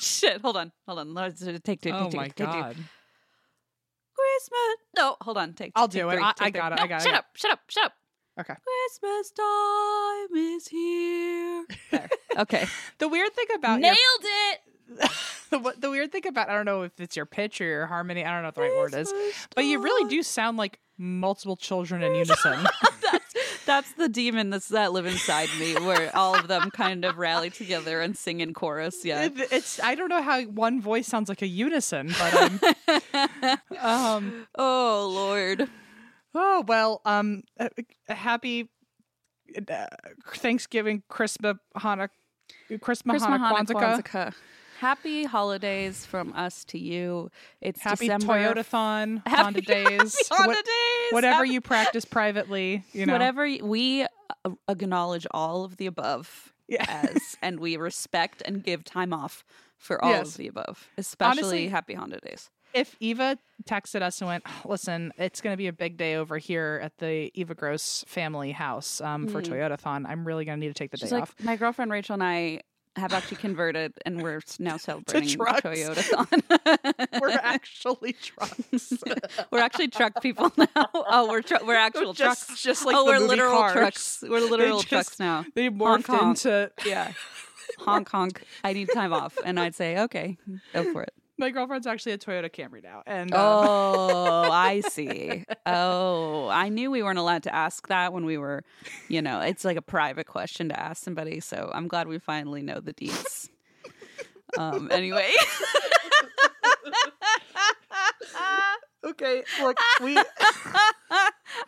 Shit, hold on, hold on. Let's take two. Oh take two, my take two. god. Christmas. No, hold on. Take. I'll take do it. three, I- take I three. got it, No, I got it, Shut up! Shut up! Shut up! Okay. Christmas time is here. There. Okay. The weird thing about your- Nailed it. the, the weird thing about I don't know if it's your pitch or your harmony. I don't know what the right word is, Christmas but you really do sound like multiple children in unison. That's the demon that's that live inside me, where all of them kind of rally together and sing in chorus. Yeah. It- it's I don't know how one voice sounds like a unison, but um, um oh Lord. oh well um uh, uh, happy uh, Thanksgiving, Christmas, Hanukkah, Christmas, Christmas, Hanukkah, Hanukkah, Kwanzaa. Kwanzaa. Happy holidays from us to you. It's Happy December. Toyotathon, Happy- Honda days, Happy what- days. whatever Happy- you practice privately, you know. Whatever we uh, acknowledge all of the above Yeah. as, and we respect and give time off for all Yes. of the above, especially Honestly- Happy Honda days. if Eva texted us and went, "Listen, it's going to be a big day over here at the Eva Gross family house um, for Mhm. Toyotathon. I'm really going to need to take the She's day like, off." my girlfriend Rachel and I have actually converted, and we're now celebrating. Toyota. We're actually trucks. we're actually truck people now. Oh, we're tr- we're actual just, trucks. just like oh, the we're literal Cars. trucks. We're literal just- trucks now. They morphed honk. into. Yeah. Hong Kong. I need time off, and I'd say, okay, go for it. My girlfriend's actually a Toyota Camry now, and um, Oh, I see. Oh, I knew we weren't allowed to ask that when we were, you know, it's like a private question to ask somebody. So I'm glad we finally know the deets. Um. Anyway. okay, look, we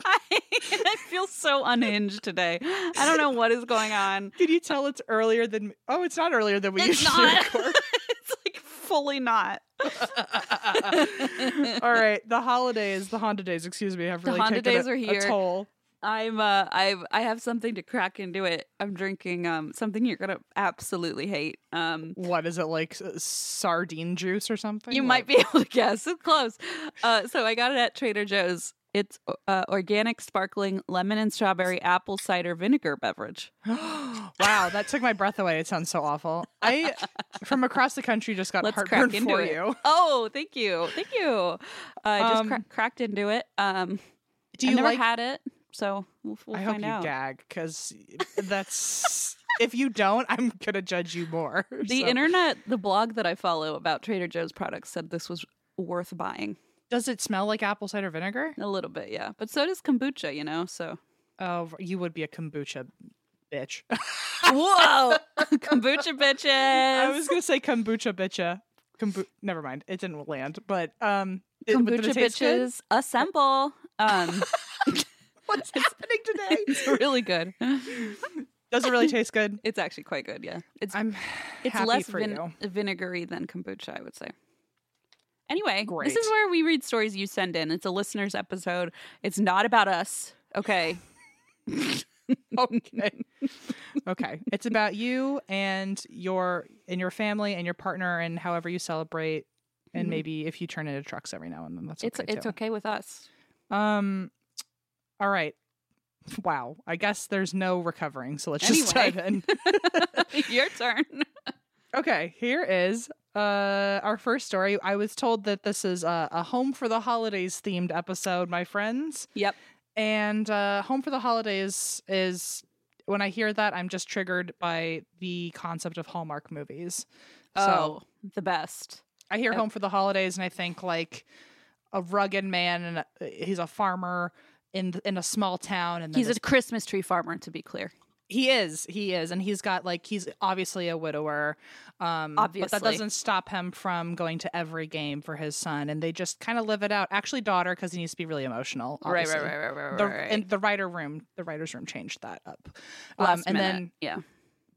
I, I feel so unhinged today. I don't know what is going on. can you tell it's earlier than? Oh, it's not earlier than we It's usually not. record. Fully not. All right, the holidays, the Honda days, excuse me, I've The really Honda taken days a, are a here. toll. I'm uh I've I have something to crack into it. I'm drinking um something you're gonna absolutely hate. Um What is it like? Sardine juice or something? you might be able to guess. It's close. Uh so I got it at Trader Joe's. It's uh, organic sparkling lemon and strawberry apple cider vinegar beverage. wow, that took my breath away. It sounds so awful. I, from across the country, just got Let's heartburn crack into for it. you. Oh, thank you. Thank you. Uh, I just Um, cra- cracked into it. Um Do you never like? had it, so we'll, we'll I hope you out. gag because that's. if you don't, I'm gonna judge you more. The So- internet, the blog that I follow about Trader Joe's products said this was worth buying. Does it smell like apple cider vinegar? A little bit, yeah. But so does kombucha, you know. So Oh, you would be a kombucha bitch. whoa, kombucha bitches. I was gonna say kombucha bitcha. Kombu- Never mind, it didn't land. But um, it- kombucha it taste good? bitches assemble. Um, What's happening today? it's really good. Does it really taste good? It's actually quite good. Yeah, it's I'm it's less vin- vinegary than kombucha, I would say. Anyway, Great. this is where we read stories you send in. It's a listeners episode. It's not about us. Okay. okay. okay. It's about you and your and your family and your partner and however you celebrate and Mhm. maybe if you turn into trucks every now and then that's It's okay it's too. okay with us. Um all right. Wow. I guess there's no recovering. So let's just Anyway. dive in. Your turn. Okay, here is uh our first story. I was told that this is a, a home for the holidays themed episode, my friends. Yep. And uh home for the holidays is when I hear that I'm just triggered by the concept of Hallmark movies. So Oh, the best. I hear Yep. home for the holidays and I think like a rugged man and he's a farmer in in a small town and then He's a Christmas tree farmer, to be clear. He is. He is. And he's got like he's obviously a widower. Um but that doesn't stop him from going to every game for his son and they just kind of live it out. Actually daughter because he needs to be really emotional. Right, obviously. right, right, right, right, The, right. and the writer room, the writer's room changed that up. Um, Last and minute. then yeah,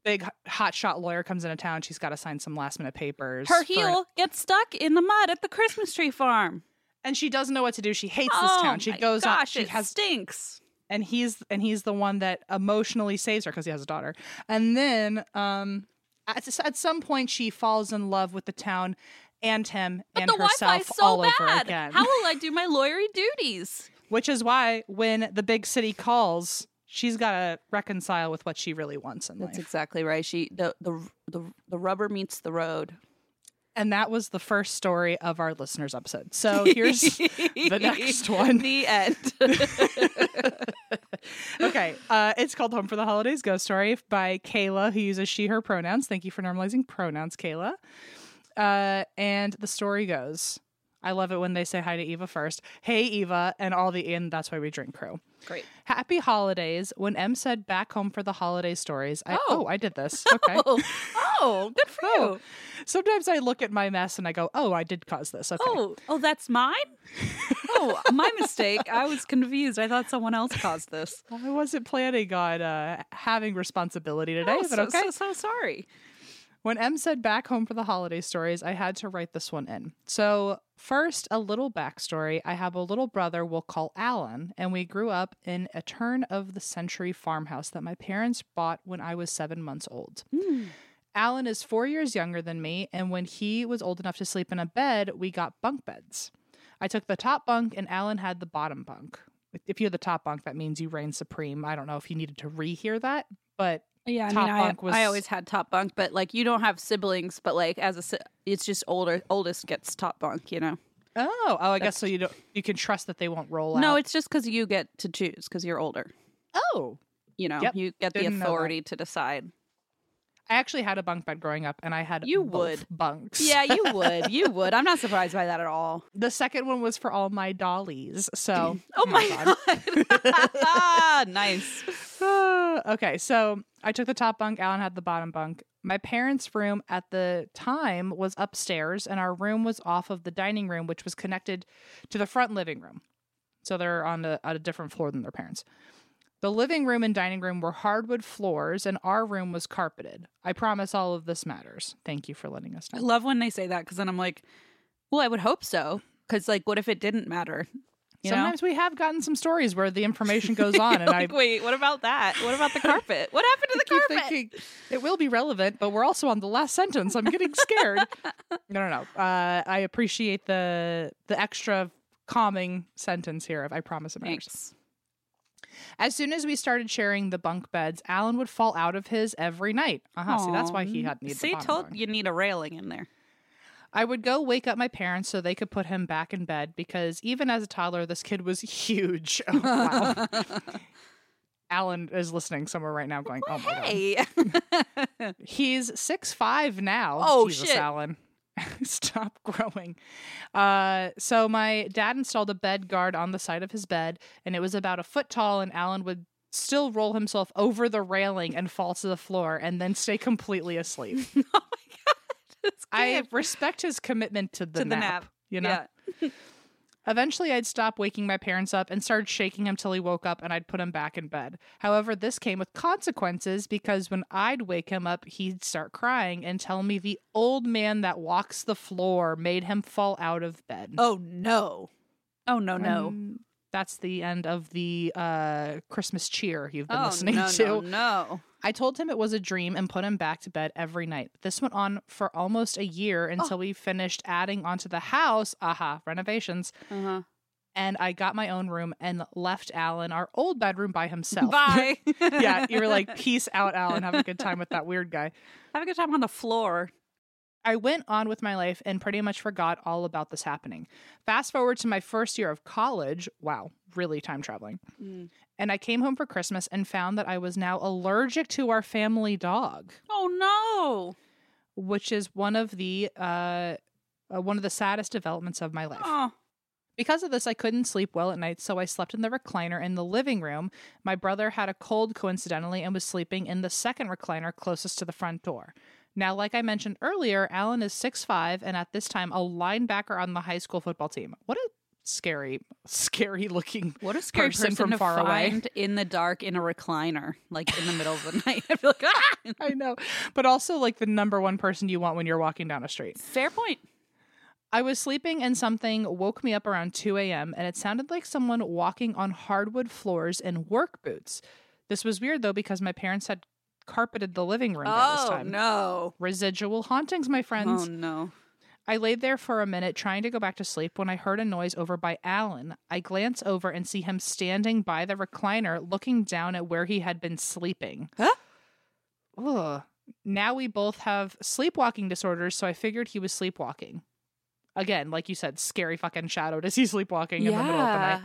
big hot shot lawyer comes into town. She's got to sign some last minute papers. her heel gets stuck in the mud at the Christmas tree farm. and she doesn't know what to do. She hates this oh town. She goes gosh, on. She it has stinks. And he's and he's the one that emotionally saves her because he has a daughter. And then um at, at some point she falls in love with the town and him But and the Wi-Fi's herself so all over bad. again. How will I do my lawyery duties? Which is why when the big city calls, she's got to reconcile with what she really wants in That's life. exactly right. She the the the, the rubber meets the road. And that was the first story of our listeners episode. So here's the next one. The end. okay. Uh, it's called Home for the Holidays Ghost Story by Kayla, who uses she, her pronouns. Thank you for normalizing pronouns, Kayla. Uh, and the story goes I love it when they say hi to Eva first. Hey, Eva, and all the in That's Why We Drink crew. Great. Happy holidays. When Em said back home for the holiday stories, I, Oh. oh, I did this. Okay. Oh, oh, good for Oh. you. Sometimes I look at my mess and I go, oh, I did cause this. Okay. Oh, oh, that's mine. oh, my mistake. I was confused. I thought someone else caused this. I wasn't planning on uh, having responsibility today, Oh, but so, okay. so, so sorry. When Em said back home for the holiday stories, I had to write this one in. So, first, a little backstory. I have a little brother we'll call Alan, and we grew up in a turn of the century farmhouse that my parents bought when I was seven months old. Hmm. Alan is four years younger than me, and when he was old enough to sleep in a bed, we got bunk beds. I took the top bunk, and Alan had the bottom bunk. If you had the top bunk, that means you reign supreme. I don't know if you needed to rehear that, but Yeah, I Top mean, I, was- I always had top bunk, but like you don't have siblings, but like as a, it's just older, oldest gets top bunk, you know. oh, oh, I guess so. You don't, you can trust that they won't roll out. No, it's just because you get to choose because you're older. oh, You know, Yep, you get the didn't that. authority to decide. I actually had a bunk bed growing up, and I had You both bunks. Yeah, you would. You would. I'm not surprised by that at all. The second one was for all my dollies. So, Oh my god. nice. Okay, so I took the top bunk. Alan had the bottom bunk. My parents' room at the time was upstairs, and our room was off of the dining room, which was connected to the front living room. So they're on a, on a different floor than their parents. The living room and dining room were hardwood floors, and our room was carpeted. I promise all of this matters. Thank you for letting us know. I love when they say that because then I'm like, well, I would hope so. Because like, what if it didn't matter? You know? Sometimes we have gotten some stories where the information goes on, and I like, wait, what about that? What about the carpet? What happened to the carpet? thinking it will be relevant, but we're also on the last sentence. I'm getting scared. no, no, no. Uh, I appreciate the the extra calming sentence here. Of I promise it matters. Thanks. As soon as we started sharing the bunk beds, Alan would fall out of his every night. Uh huh. See, that's why he had needed See, told you need a railing in there. I would go wake up my parents so they could put him back in bed because even as a toddler, this kid was huge. Oh, wow. Alan is listening somewhere right now, going, "Oh my god." He's six five now. Oh, Jesus, shit. Alan. Stop growing. Uh, so my dad installed a bed guard on the side of his bed, and it was about a foot tall. And Alan would still roll himself over the railing and fall to the floor, and then stay completely asleep. oh my god, I respect his commitment to the, to the nap, nap. You know. Yeah. Eventually, I'd stop waking my parents up and started shaking him till he woke up, and I'd put him back in bed. However, this came with consequences because when I'd wake him up, he'd start crying and tell me the old man that walks the floor made him fall out of bed. Oh no. Oh no no. That's the end of the uh, Christmas cheer you've been oh listening no, to. no no. I told him it was a dream and put him back to bed every night. This went on for almost a year until we finished adding onto the house, aha, renovations, Uh-huh. and I got my own room and left Alan, our old bedroom, by himself. Bye. yeah, you were like, peace out, Alan. Have a good time with that weird guy. Have a good time on the floor. I went on with my life and pretty much forgot all about this happening. Fast forward to my first year of college. Wow, really time traveling. Mm. And I came home for Christmas and found that I was now allergic to our family dog, Oh no. which is one of the uh, uh, one of the saddest developments of my life. Oh. Because of this, I couldn't sleep well at night, so I slept in the recliner in the living room. My brother had a cold, coincidentally, and was sleeping in the second recliner closest to the front door. Now, like I mentioned earlier, Alan is 6'5 and at this time a linebacker on the high school football team. What a scary, scary looking What a scary person person, from to far away. in the dark in a recliner, like in the middle of the night. I feel like, ah! I know. But also like the number one person you want when you're walking down a street. fair point. I was sleeping and something woke me up around 2 a.m. and it sounded like someone walking on hardwood floors in work boots. This was weird though because my parents had carpeted the living room by this Oh time. no! Residual hauntings, my friends. Oh no! I laid there for a minute trying to go back to sleep when I heard a noise over by Alan. I glance over and see him standing by the recliner looking down at where he had been sleeping. Huh? Ugh. Now we both have sleepwalking disorders, so I figured he was sleepwalking. Again, like you said, scary fucking shadow to see sleepwalking in the middle of the night.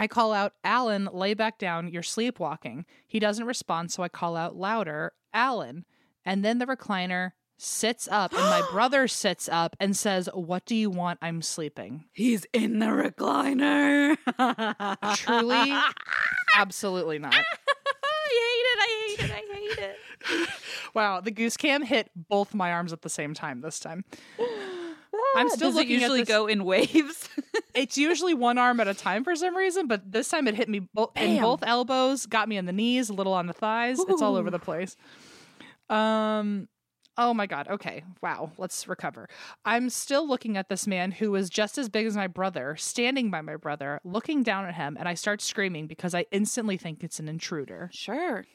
I call out, Alan, lay back down. You're sleepwalking. He doesn't respond, so I call out louder, Alan. And then the recliner sits up, and my brother sits up and says, What do you want? I'm sleeping. He's in the recliner. Truly, absolutely not. I hate it. I hate it. I hate it. Wow, the goose cam hit both my arms at the same time this time. I'm still Does it looking at usually this- go in waves? It's usually one arm at a time for some reason, but this time it hit me bo- in both elbows, got me in the knees, a little on the thighs. It's all over the place. Um oh my god. Okay. Wow. Let's recover. I'm still looking at this man who is just as big as my brother, standing by my brother, looking down at him, and I start screaming because I instantly think it's an intruder. sure.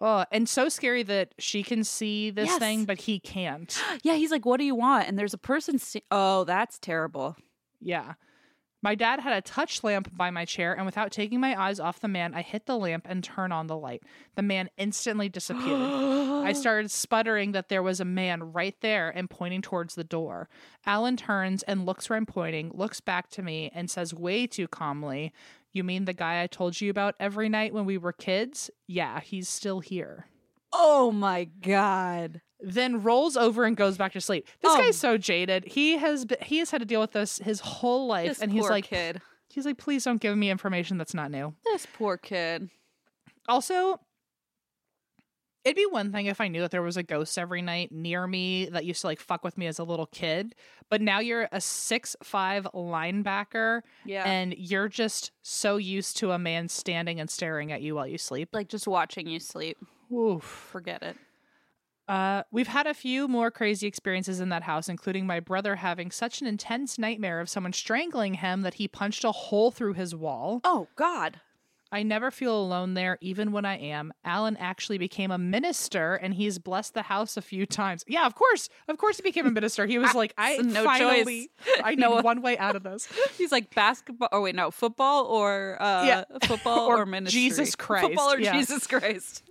Oh, and so scary that she can see this Yes. thing, but he can't. Yeah, he's like, "What do you want?" And there's a person. sta- oh, that's terrible. Yeah. My dad had a touch lamp by my chair, and without taking my eyes off the man, I hit the lamp and turn on the light. The man instantly disappeared. I started sputtering that there was a man right there and pointing towards the door. Alan turns and looks where I'm pointing, looks back to me, and says way too calmly, You mean the guy I told you about every night when we were kids? Yeah, he's still here. Oh my god. Then rolls over and goes back to sleep. This Oh. guy's so jaded. He has been, he has had to deal with this his whole life, This and he's like, kid. He's like, please don't give me information that's not new. This poor kid. Also, it'd be one thing if I knew that there was a ghost every night near me that used to like fuck with me as a little kid. But now you're a six five linebacker Yeah. and you're just so used to a man standing and staring at you while you sleep. like just watching you sleep. Oof. Forget it. Uh, we've had a few more crazy experiences in that house, including my brother having such an intense nightmare of someone strangling him that he punched a hole through his wall. Oh God. I never feel alone there, even when I am. Alan actually became a minister and he's blessed the house a few times. Yeah, of course. Of course he became a minister. He was like, I No finally, I need No- one way out of this. He's like basketball. Oh wait, no, football or uh, Yeah. football Or or, ministry. Jesus Christ, Football or yeah. Jesus Christ.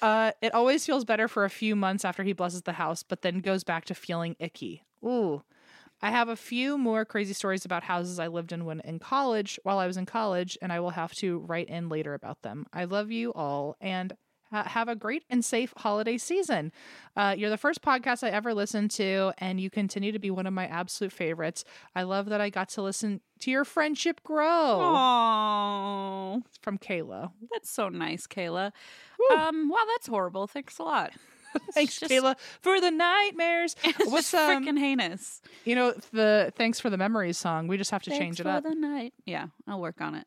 Uh, it always feels better for a few months after he blesses the house, but then goes back to feeling icky. Ooh. I have a few more crazy stories about houses I lived in when in college, while I was in college, and I will have to write in later about them. I love you all and ha- have a great and safe holiday season. Uh, you're the first podcast I ever listened to, and you continue to be one of my absolute favorites. I love that I got to listen to your friendship grow Oh, from Kayla. that's so nice, Kayla. Woo. Um, wow, that's horrible. Thanks a lot. Thanks, just- Kayla, for the nightmares. What's um, freaking heinous. You know, the thanks for the memories song. We just have to Thanks change it for up. the night. Yeah, I'll work on it.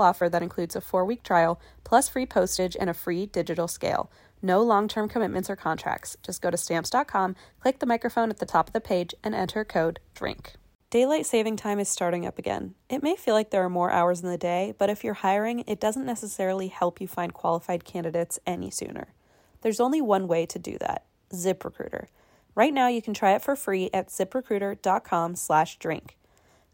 offer that includes a four week trial, plus free postage and a free digital scale. No long term commitments or contracts. Just go to stamps.com, click the microphone at the top of the page, and enter code DRINK. Daylight saving time is starting up again. It may feel like there are more hours in the day, but if you're hiring, it doesn't necessarily help you find qualified candidates any sooner. There's only one way to do that ZipRecruiter. Right now, you can try it for free at ziprecruiter.com slash drink.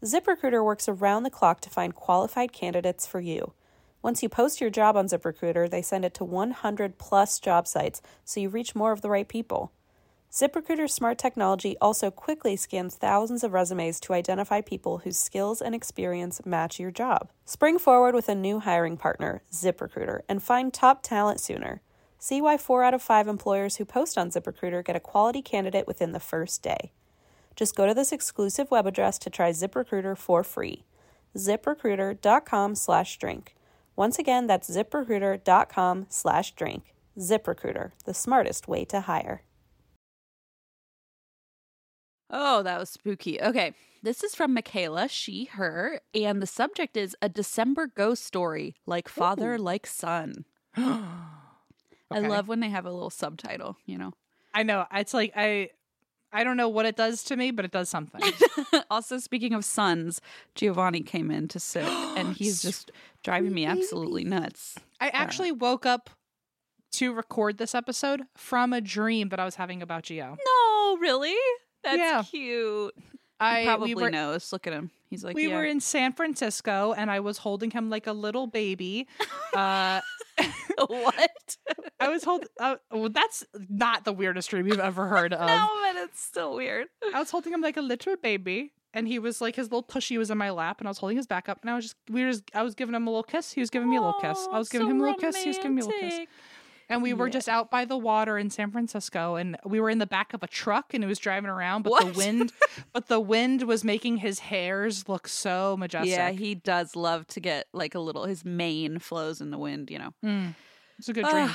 ZipRecruiter works around the clock to find qualified candidates for you. Once you post your job on ZipRecruiter, they send it to 100 plus job sites so you reach more of the right people. ZipRecruiter's smart technology also quickly scans thousands of resumes to identify people whose skills and experience match your job. Spring forward with a new hiring partner, ZipRecruiter, and find top talent sooner. See why 4 out of 5 employers who post on ZipRecruiter get a quality candidate within the first day. Just go to this exclusive web address to try ZipRecruiter for free. ZipRecruiter.com slash drink. Once again, that's ziprecruiter.com slash drink. ZipRecruiter, the smartest way to hire. Oh, that was spooky. Okay. This is from Michaela, she, her, and the subject is a December ghost story, like father, Ooh. like son. I love when they have a little subtitle, you know. I know. It's like I I don't know what it does to me, but it does something. also, speaking of sons, Giovanni came in to sit, and he's just driving me absolutely nuts. I actually woke up to record this episode from a dream that I was having about Gio. No, really? That's Yeah. cute. I he probably we were, knows. Look at him. He's like, we yeah. were in San Francisco and I was holding him like a little baby. Uh what? I was holding uh, well, that's not the weirdest dream you've ever heard of. no, but it's still weird. I was holding him like a little baby, and he was like his little tushy was in my lap, and I was holding his back up, and I was just we were just I was giving him a little kiss. He was giving me a little kiss. I was giving him a little kiss. He was giving me a little kiss. And we were Yeah. just out by the water in San Francisco, and we were in the back of a truck, and it was driving around, but What? the wind, but the wind was making his hairs look so majestic. Yeah, he does love to get like a little. His mane flows in the wind. You know. Mm. It's a good dream.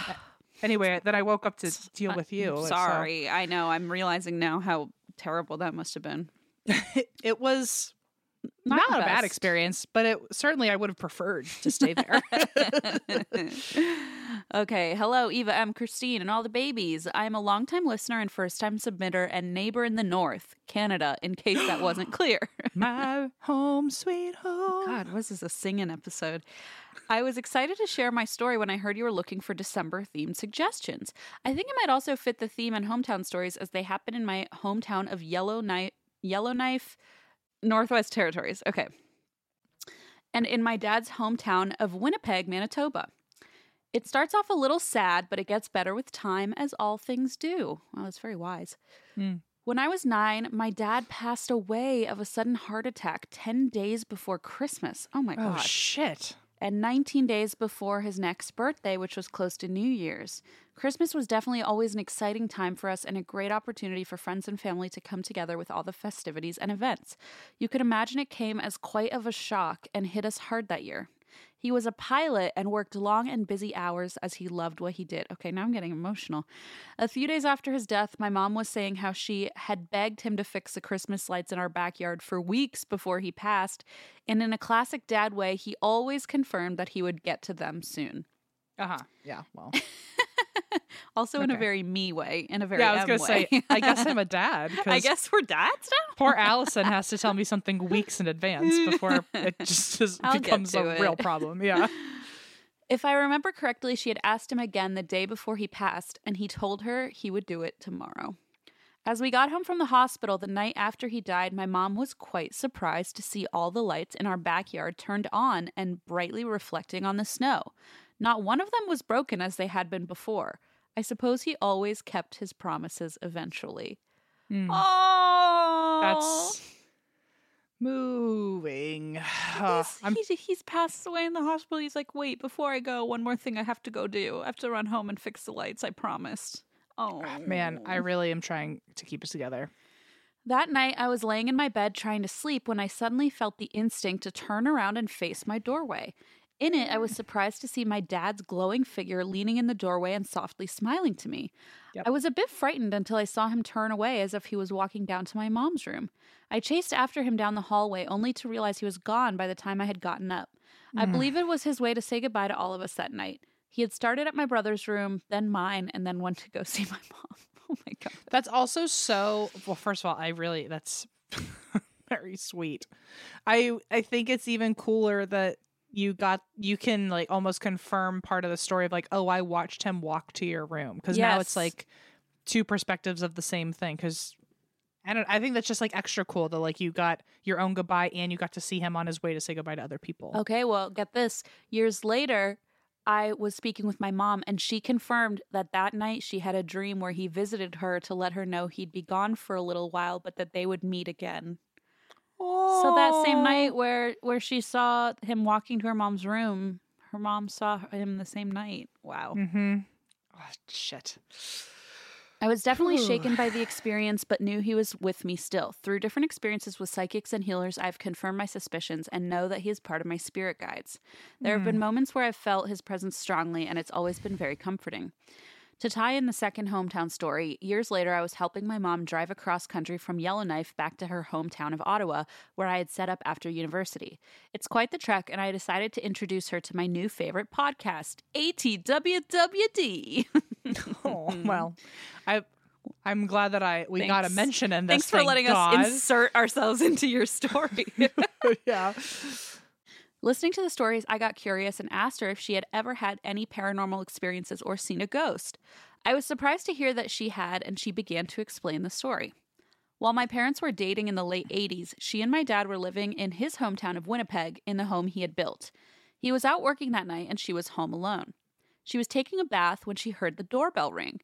anyway, then I woke up to deal with you. I'm so- sorry, I know. I'm realizing now how terrible that must have been. it was Not not, a bad experience, but it certainly I would have preferred to stay there. okay. Hello, Eva Em. Christine, and all the babies. I am a longtime listener and first time submitter and neighbor in the North, Canada, in case that wasn't clear. My home, sweet home. God, was this a singing episode? I was excited to share my story when I heard you were looking for December themed suggestions. I think it might also fit the theme and hometown stories as they happen in my hometown of Yellowknife, Yellowknife, Northwest Territories. Okay. And in my dad's hometown of Winnipeg, Manitoba. It starts off a little sad, but it gets better with time, as all things do. Well, that's very wise. Hmm. When I was nine, my dad passed away of a sudden heart attack 10 days before Christmas. Oh my gosh. Oh God. shit. And 19 days before his next birthday, which was close to New Year's. Christmas was definitely always an exciting time for us and a great opportunity for friends and family to come together with all the festivities and events. You could imagine it came as quite of a shock and hit us hard that year. He was a pilot and worked long and busy hours as he loved what he did. Okay, now I'm getting emotional. A few days after his death, my mom was saying how she had begged him to fix the Christmas lights in our backyard for weeks before he passed. And in a classic dad way, he always confirmed that he would get to them soon. Uh huh. Yeah. Well. Also, in a very me way, in a very yeah, I was M gonna way. say. I guess I'm a dad. I guess we're dads now. Poor Allison has to tell me something weeks in advance before it just is, becomes a real problem. Yeah. If I remember correctly, she had asked him again the day before he passed, and he told her he would do it tomorrow. As we got home from the hospital the night after he died, my mom was quite surprised to see all the lights in our backyard turned on and brightly reflecting on the snow. Not one of them was broken as they had been before. I suppose he always kept his promises eventually. Mm. Oh, That's moving. Uh, He's, he's, he's passed away in the hospital. He's like, wait, before I go, one more thing I have to go do. I have to run home and fix the lights. I promised. Oh, man, I really am trying to keep us together. That night, I was laying in my bed trying to sleep when I suddenly felt the instinct to turn around and face my doorway. In it, I was surprised to see my dad's glowing figure leaning in the doorway and softly smiling to me. Yep. I was a bit frightened until I saw him turn away as if he was walking down to my mom's room. I chased after him down the hallway only to realize he was gone by the time I had gotten up. I Mm. believe it was his way to say goodbye to all of us that night. He had started at my brother's room, then mine, and then went to go see my mom. Oh my God. That's also so well, first of all, I really that's very sweet. I I think it's even cooler that you got you can like almost confirm part of the story of like, oh, I watched him walk to your room. Because now it's like two perspectives of the same thing. Because I don't I think that's just like extra cool that like you got your own goodbye and you got to see him on his way to say goodbye to other people. Okay, well, get this. Years later, I was speaking with my mom, and she confirmed that that night she had a dream where he visited her to let her know he'd be gone for a little while, but that they would meet again. So that same night where where she saw him walking to her mom's room, her mom saw him the same night. Wow. Mm-hmm. Oh, shit. I was definitely Whew. shaken by the experience, but knew he was with me still. Through different experiences with psychics and healers, I've confirmed my suspicions and know that he is part of my spirit guides. There have been moments where I've felt his presence strongly, and it's always been very comforting. To tie in the second hometown story, years later, I was helping my mom drive across country from Yellowknife back to her hometown of Ottawa, where I had set up after university. It's quite the trek, and I decided to introduce her to my new favorite podcast, ATWWD. Oh well, I I'm glad that I we got a mention in this. Thanks for letting God. us insert ourselves into your story. yeah. Listening to the stories, I got curious and asked her if she had ever had any paranormal experiences or seen a ghost. I was surprised to hear that she had, and she began to explain the story. While my parents were dating in the late 80s, she and my dad were living in his hometown of Winnipeg in the home he had built. He was out working that night and she was home alone. She was taking a bath when she heard the doorbell ring.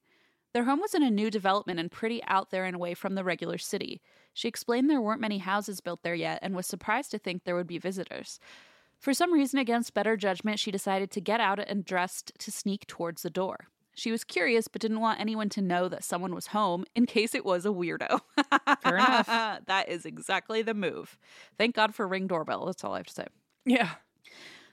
Their home was in a new development and pretty out there and away from the regular city. She explained there weren't many houses built there yet and was surprised to think there would be visitors. For some reason, against better judgment, she decided to get out and dressed to sneak towards the door. She was curious, but didn't want anyone to know that someone was home in case it was a weirdo. Fair enough. that is exactly the move. Thank God for Ring Doorbell. That's all I have to say. Yeah.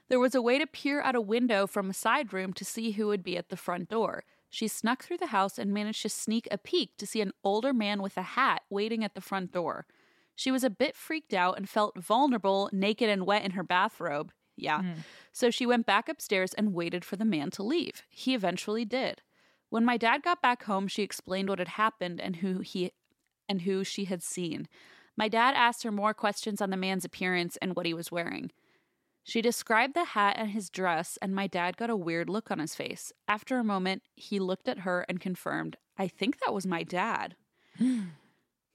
There was a way to peer out a window from a side room to see who would be at the front door. She snuck through the house and managed to sneak a peek to see an older man with a hat waiting at the front door. She was a bit freaked out and felt vulnerable, naked and wet in her bathrobe. Yeah. Hmm. So she went back upstairs and waited for the man to leave. He eventually did. When my dad got back home, she explained what had happened and who he and who she had seen. My dad asked her more questions on the man's appearance and what he was wearing. She described the hat and his dress, and my dad got a weird look on his face. After a moment, he looked at her and confirmed, I think that was my dad.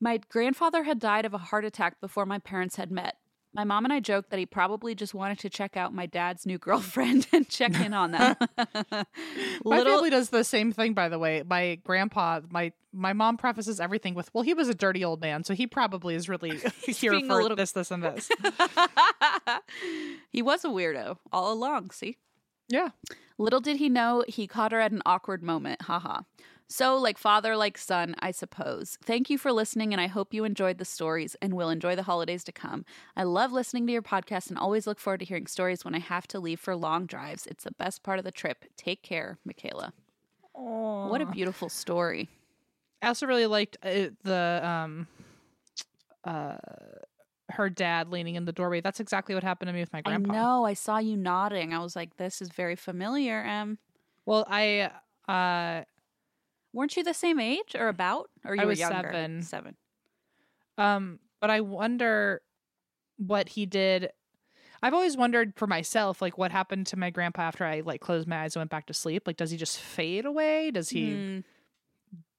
my grandfather had died of a heart attack before my parents had met. My mom and I joked that he probably just wanted to check out my dad's new girlfriend and check in on them. My Little family does the same thing, by the way. My grandpa, my my mom prefaces everything with, "Well, he was a dirty old man, so he probably is really here for little- this, this, and this." he was a weirdo all along, see? yeah. Little did he know he caught her at an awkward moment. Haha. So, like father, like son, I suppose. Thank you for listening, and I hope you enjoyed the stories and will enjoy the holidays to come. I love listening to your podcast and always look forward to hearing stories when I have to leave for long drives. It's the best part of the trip. Take care, Michaela. What a beautiful story. I also really liked uh, the um uh her dad leaning in the doorway. That's exactly what happened to me with my grandpa. No. I saw you nodding. I was like, this is very familiar. Em. Well, I uh Weren't you the same age or about? Or you I were was younger? seven. Seven. um but I wonder what he did. I've always wondered for myself like what happened to my grandpa after I like closed my eyes and went back to sleep. Like does he just fade away? Does he Hmm.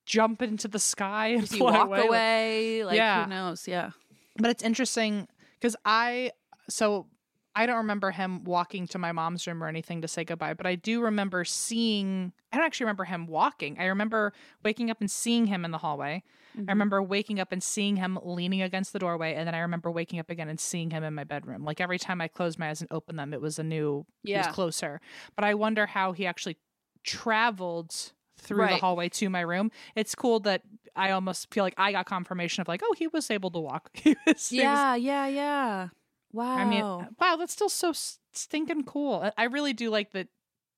jump into the sky and Does he walk away? Like- Like, Yeah. who knows? Yeah. but it's interesting because I so I don't remember him walking to my mom's room or anything to say goodbye, but I do remember seeing. I don't actually remember him walking. I remember waking up and seeing him in the hallway. Mm-hmm. I remember waking up and seeing him leaning against the doorway, and then I remember waking up again and seeing him in my bedroom. Like every time I closed my eyes and opened them, it was a new. He Yeah. was closer. But I wonder how he actually traveled through the hallway to my room. It's cool that I almost feel like I got confirmation of like, oh, he was able to walk. he was, he was Yeah, yeah, yeah. Wow. I mean, wow, that's still so stinking cool. I- really do like that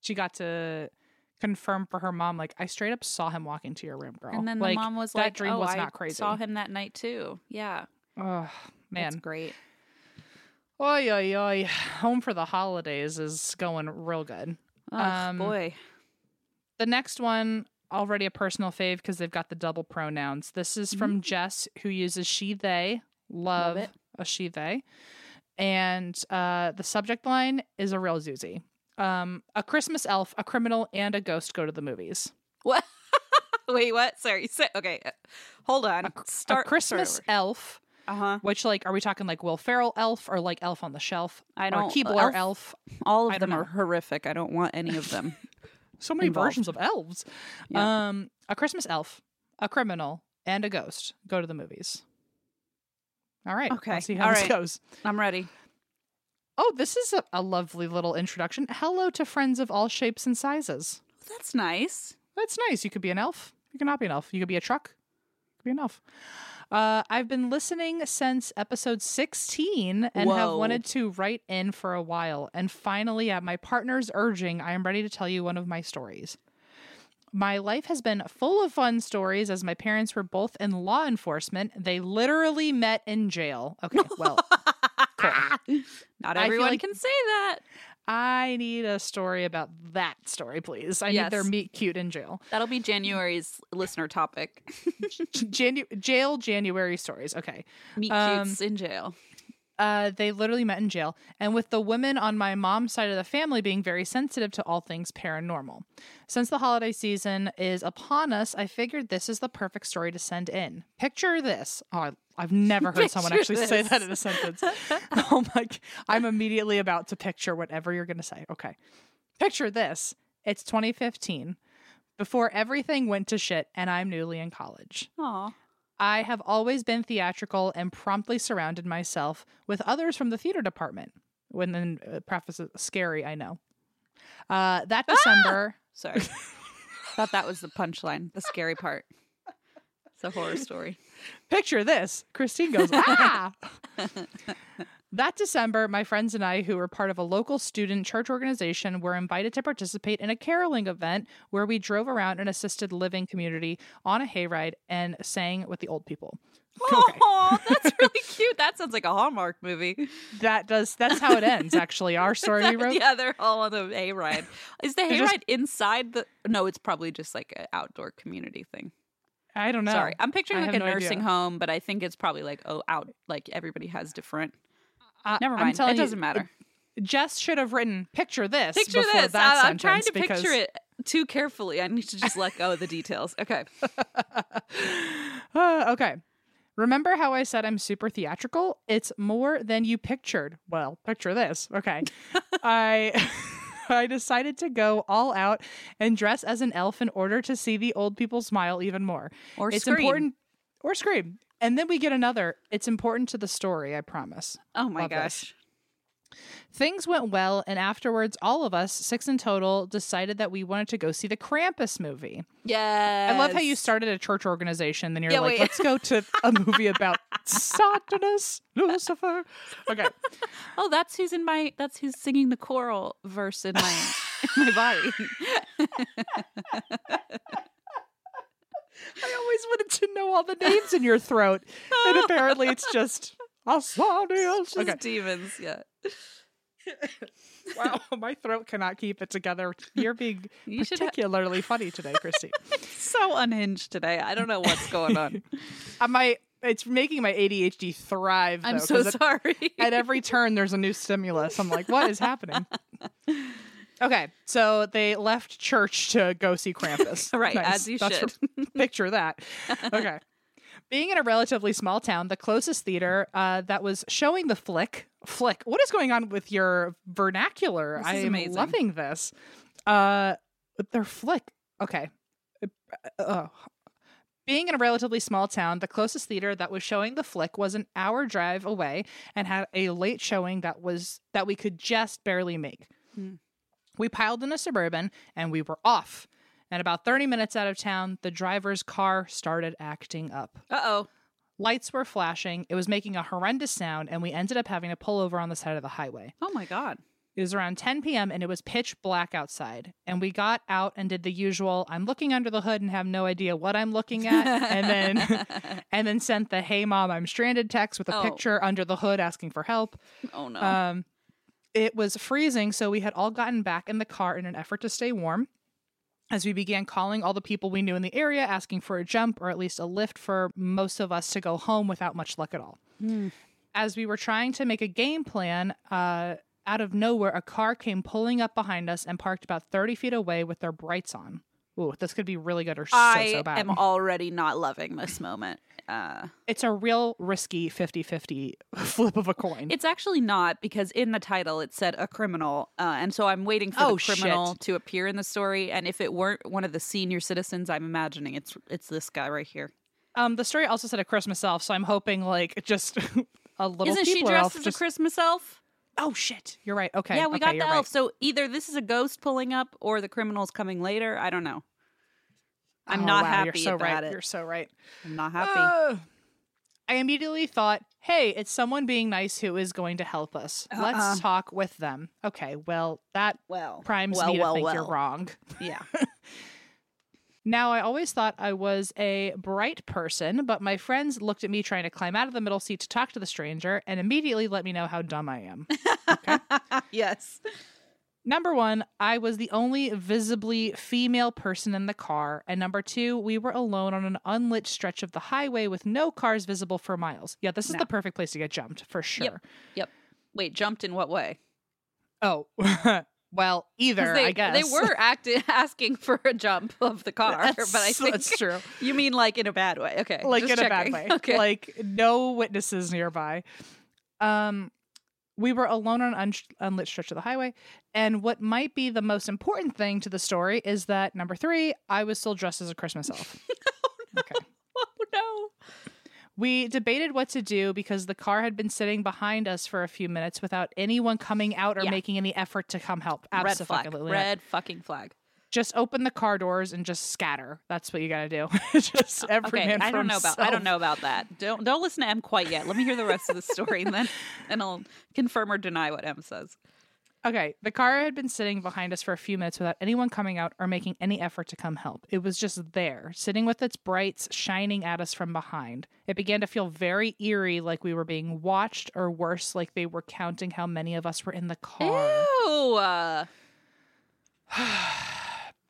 she got to confirm for her mom, like, I straight up saw him walk into your room, girl. and then like, the mom was that like, dream "Oh, was I not crazy. saw him that night too." Yeah, Oh, that's man. great. Oi, oi, oi. Home for the holidays is going real good. Oh Um, boy. The next one, already a personal fave because they've got the double pronouns. This is from Jess, who uses she, they. Love, Mm-hmm. it. a she, they. And uh, the subject line is a real zoozy. Um, a Christmas elf, a criminal, and a ghost go to the movies. What? Wait, what? Sorry. You said okay. uh, Hold on. Start a Christmas elf, Uh huh. which like are we talking like Will Ferrell elf or like Elf on the Shelf? I don't- Keebler Elf- elf. All of them are horrific. I don't want any of them. So many involved. versions of elves. Yeah. Um, a Christmas elf, a criminal, and a ghost go to the movies. All right. Okay, Let's see how all this right. goes. I'm ready. Oh, this is a, a lovely little introduction. Hello to friends of all shapes and sizes. That's nice. That's nice. You could be an elf. You could not be an elf. You could be a truck. You could be an elf. Uh, I've been listening since episode 16 and have wanted to write in for a while. And finally, at my partner's urging, I am ready to tell you one of my stories. My life has been full of fun stories as my parents were both in law enforcement. They literally met in jail. Okay, well, cool. Not everyone like- can say that. I need a story about that story, please. I need their meet cute in jail. That'll be January's listener topic. Janu- jail January stories. Okay. Meet Um, cutes in jail. Uh, they literally met in jail, and with the women on my mom's side of the family being very sensitive to all things paranormal. Since the holiday season is upon us, I figured this is the perfect story to send in. Picture this. Oh, I, I've never heard someone actually say that in a sentence. oh my! I'm immediately about to picture whatever you're going to say. Okay, picture this. It's 2015, before everything went to shit, and I'm newly in college. Aw. I have always been theatrical and promptly surrounded myself with others from the theater department. When then uh, preface is scary, I know. Uh, that December, Sorry. Thought that was the punchline, the scary part. It's a horror story. picture this. Christine goes, ah. that December, my friends and I, who were part of a local student church organization, were invited to participate in a caroling event where we drove around an assisted living community on a hayride and sang with the old people. Okay. Oh, that's really cute. That sounds like a Hallmark movie. That does. That's how it ends. Actually, our story we wrote. yeah, they're all on the hayride. Is the They're just- hayride inside the? No, it's probably just like an outdoor community thing. I don't know. Sorry, I'm picturing I like a no nursing idea. home, but I think it's probably like oh out. Like everybody has different. I- Never Uh, mind. It doesn't matter. Jess should have written picture this Picture before this. that I- I'm trying to because picture it too carefully. I need to just let go of the details. Okay. Uh, okay. Remember how I said I'm super theatrical? It's more than you pictured. Well, picture this. Okay. I I decided to go all out and dress as an elf in order to see the old people smile even more. Or it's scream. important or scream. And then we get another. It's important to the story, I promise. Oh my Love this. gosh. Things went well, and afterwards, all of us, six in total, decided that we wanted to go see the Krampus movie. Yeah. I love how you started a church organization, then you're Yeah, like, wait. let's go to a movie about Satanus, Lucifer. Okay. Oh, that's who's in my. That's who's singing the choral verse in my in my body. I always wanted to know all the names in your throat. And apparently it's just Asadius. Just Okay. demons. Yeah. Wow, my throat cannot keep it together. You're being You particularly funny today, Christy. So unhinged today. I don't know what's going on. My it's making my ADHD thrive. I'm though, so 'cause at- sorry. at every turn there's a new stimulus. I'm like, what is happening? Okay, so they left church to go see Krampus. Right, as you That's should. r- picture that. Okay. Being in a relatively small town, the closest theater uh, that was showing the flick, flick. What is going on with your vernacular? I am amazing. loving this. Uh, their flick. Okay. Uh, being in a relatively small town, the closest theater that was showing the flick was an hour drive away and had a late showing that was that we could just barely make. Hmm. We piled in a suburban and we were off. And about 30 minutes out of town, the driver's car started acting up. Uh oh. Lights were flashing, it was making a horrendous sound, and we ended up having to pull over on the side of the highway. Oh my god. It was around 10 p.m. and it was pitch black outside. And we got out and did the usual I'm looking under the hood and have no idea what I'm looking at. and then and then sent the hey mom, I'm stranded text with a Oh. picture under the hood asking for help. Oh no. Um it was freezing, so we had all gotten back in the car in an effort to stay warm. As we began calling all the people we knew in the area, asking for a jump or at least a lift for most of us to go home without much luck at all as we were trying to make a game plan, uh, out of nowhere, a car came pulling up behind us and parked about 30 feet away with their brights on. Ooh, this could be really good or so, I so bad. I am already not loving this moment. Uh, it's a real risky 50 50 flip of a coin. it's actually not because in the title it said a criminal, uh, and so I'm waiting for Oh, the criminal shit. to appear in the story. And if it weren't one of the senior citizens, I'm imagining it's it's this guy right here. um, the story also said a Christmas elf, so I'm hoping like just a little Isn't she dressed elf as just- a Christmas elf? Oh shit, you're right. Okay, yeah, we okay, got the elf. right. So either this is a ghost pulling up, or the criminal's coming later. I don't know. I'm Oh, not wow, happy You're so about right. it. You're so right. I'm not happy. Uh, I immediately thought, hey, it's someone being nice who is going to help us. Uh-uh. Let's talk with them. Okay, well, that well, primes well, me to well, think well. you're wrong. Yeah. Now, I always thought I was a bright person, but my friends looked at me trying to climb out of the middle seat to talk to the stranger and immediately let me know how dumb I am. yes. Number one, I was the only visibly female person in the car. And number two, we were alone on an unlit stretch of the highway with no cars visible for miles. Yeah, this is No. the perfect place to get jumped for sure. Yep. Wait, jumped in what way? Oh, well, either, they, I guess. they were acti- asking for a jump of the car, That's, but I think that's true. you mean like in a bad way. Okay, like in a bad way. Okay, Like no witnesses nearby. Um, we were alone on an un- unlit stretch of the highway, and what might be the most important thing to the story is that number three, I was still dressed as a Christmas elf. Oh Okay. oh no. We debated what to do because the car had been sitting behind us for a few minutes without anyone coming out or Yeah. making any effort to come help. Red flag. Absolutely. Red fucking flag. Just open the car doors and just scatter. That's what you got to do. just uh, every okay, man I don't know about I don't know about that. Don't don't listen to Em quite yet. Let me hear the rest of the story and then and I'll confirm or deny what Em says. Okay, the car had been sitting behind us for a few minutes without anyone coming out or making any effort to come help. It was just there, sitting with its brights shining at us from behind. It began to feel very eerie, like we were being watched, or worse, like they were counting how many of us were in the car. Ew.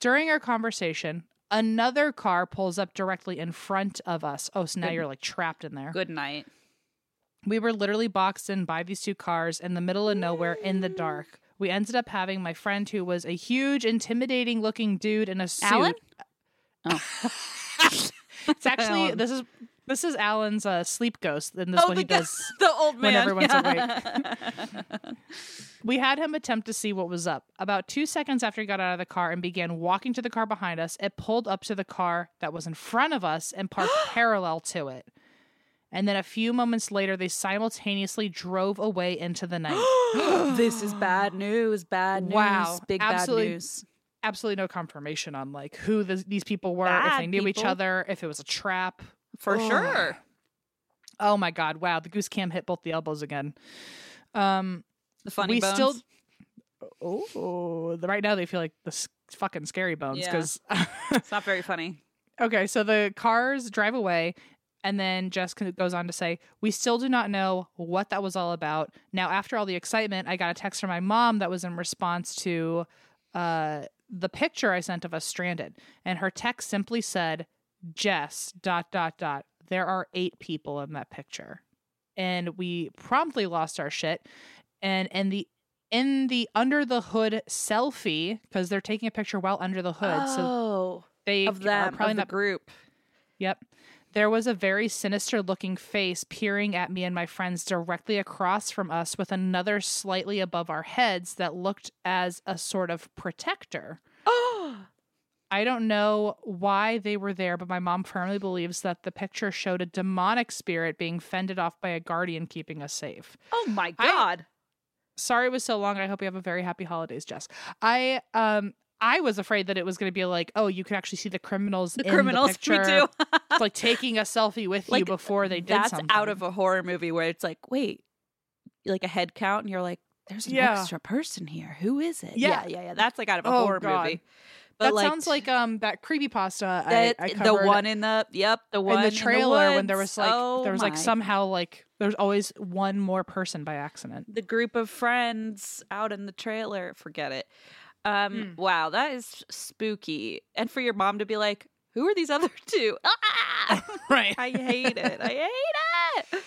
During our conversation, another car pulls up directly in front of us. Oh, so now Good. you're like trapped in there. good night. We were literally boxed in by these two cars in the middle of nowhere in the dark. We ended up having my friend, who was a huge, intimidating looking dude in a suit. Alan? Oh. It's actually this is this is Alan's uh, sleep ghost, and this Oh, what the he guy- does. the old man. when everyone's yeah. We had him attempt to see what was up. About two seconds after he got out of the car and began walking to the car behind us, it pulled up to the car that was in front of us and parked parallel to it. And then a few moments later, they simultaneously drove away into the night. this is bad news. Bad news. Wow, Big absolutely bad news. Absolutely no confirmation on like who this, these people were, if they knew each other, if it was a trap. For Ugh. sure. Oh my god! Wow, the goose cam hit both the elbows again. Um, The funny we bones. still oh right now they feel like the fucking scary bones Yeah. because it's not very funny. okay so the cars drive away and then jessica goes on to say we still do not know what that was all about now after all the excitement i got a text from my mom that was in response to uh, the picture i sent of us stranded and her text simply said jess dot dot dot there are eight people in that picture and we promptly lost our shit and and the in the under the hood selfie because they're taking a picture while under the hood so oh, they of are probably of the not group. Yep. There was a very sinister looking face peering at me and my friends directly across from us with another slightly above our heads that looked as a sort of protector. Oh, I don't know why they were there, but my mom firmly believes that the picture showed a demonic spirit being fended off by a guardian keeping us safe. oh my I- god. Sorry it was so long. I hope you have a very happy holidays, Jess. I um I was afraid that it was going to be like, oh, you could actually see the criminals the in criminals the picture. like taking a selfie with you before they did That's something. out of a horror movie where it's like, wait, like a head count, and you're like, there's an Yeah. extra person here. Who is it? Yeah. yeah, yeah. yeah. That's like out of a Oh, horror God. movie. That sounds like um that creepy pasta I, I the one in the yep, the one in the trailer when there was like Oh there was like my. somehow like there's always one more person by accident. the group of friends out in the trailer. Forget it. Um, Mm. wow, that is spooky. And for your mom to be like, "Who are these other two? Ah! Right. I hate it. I hate it.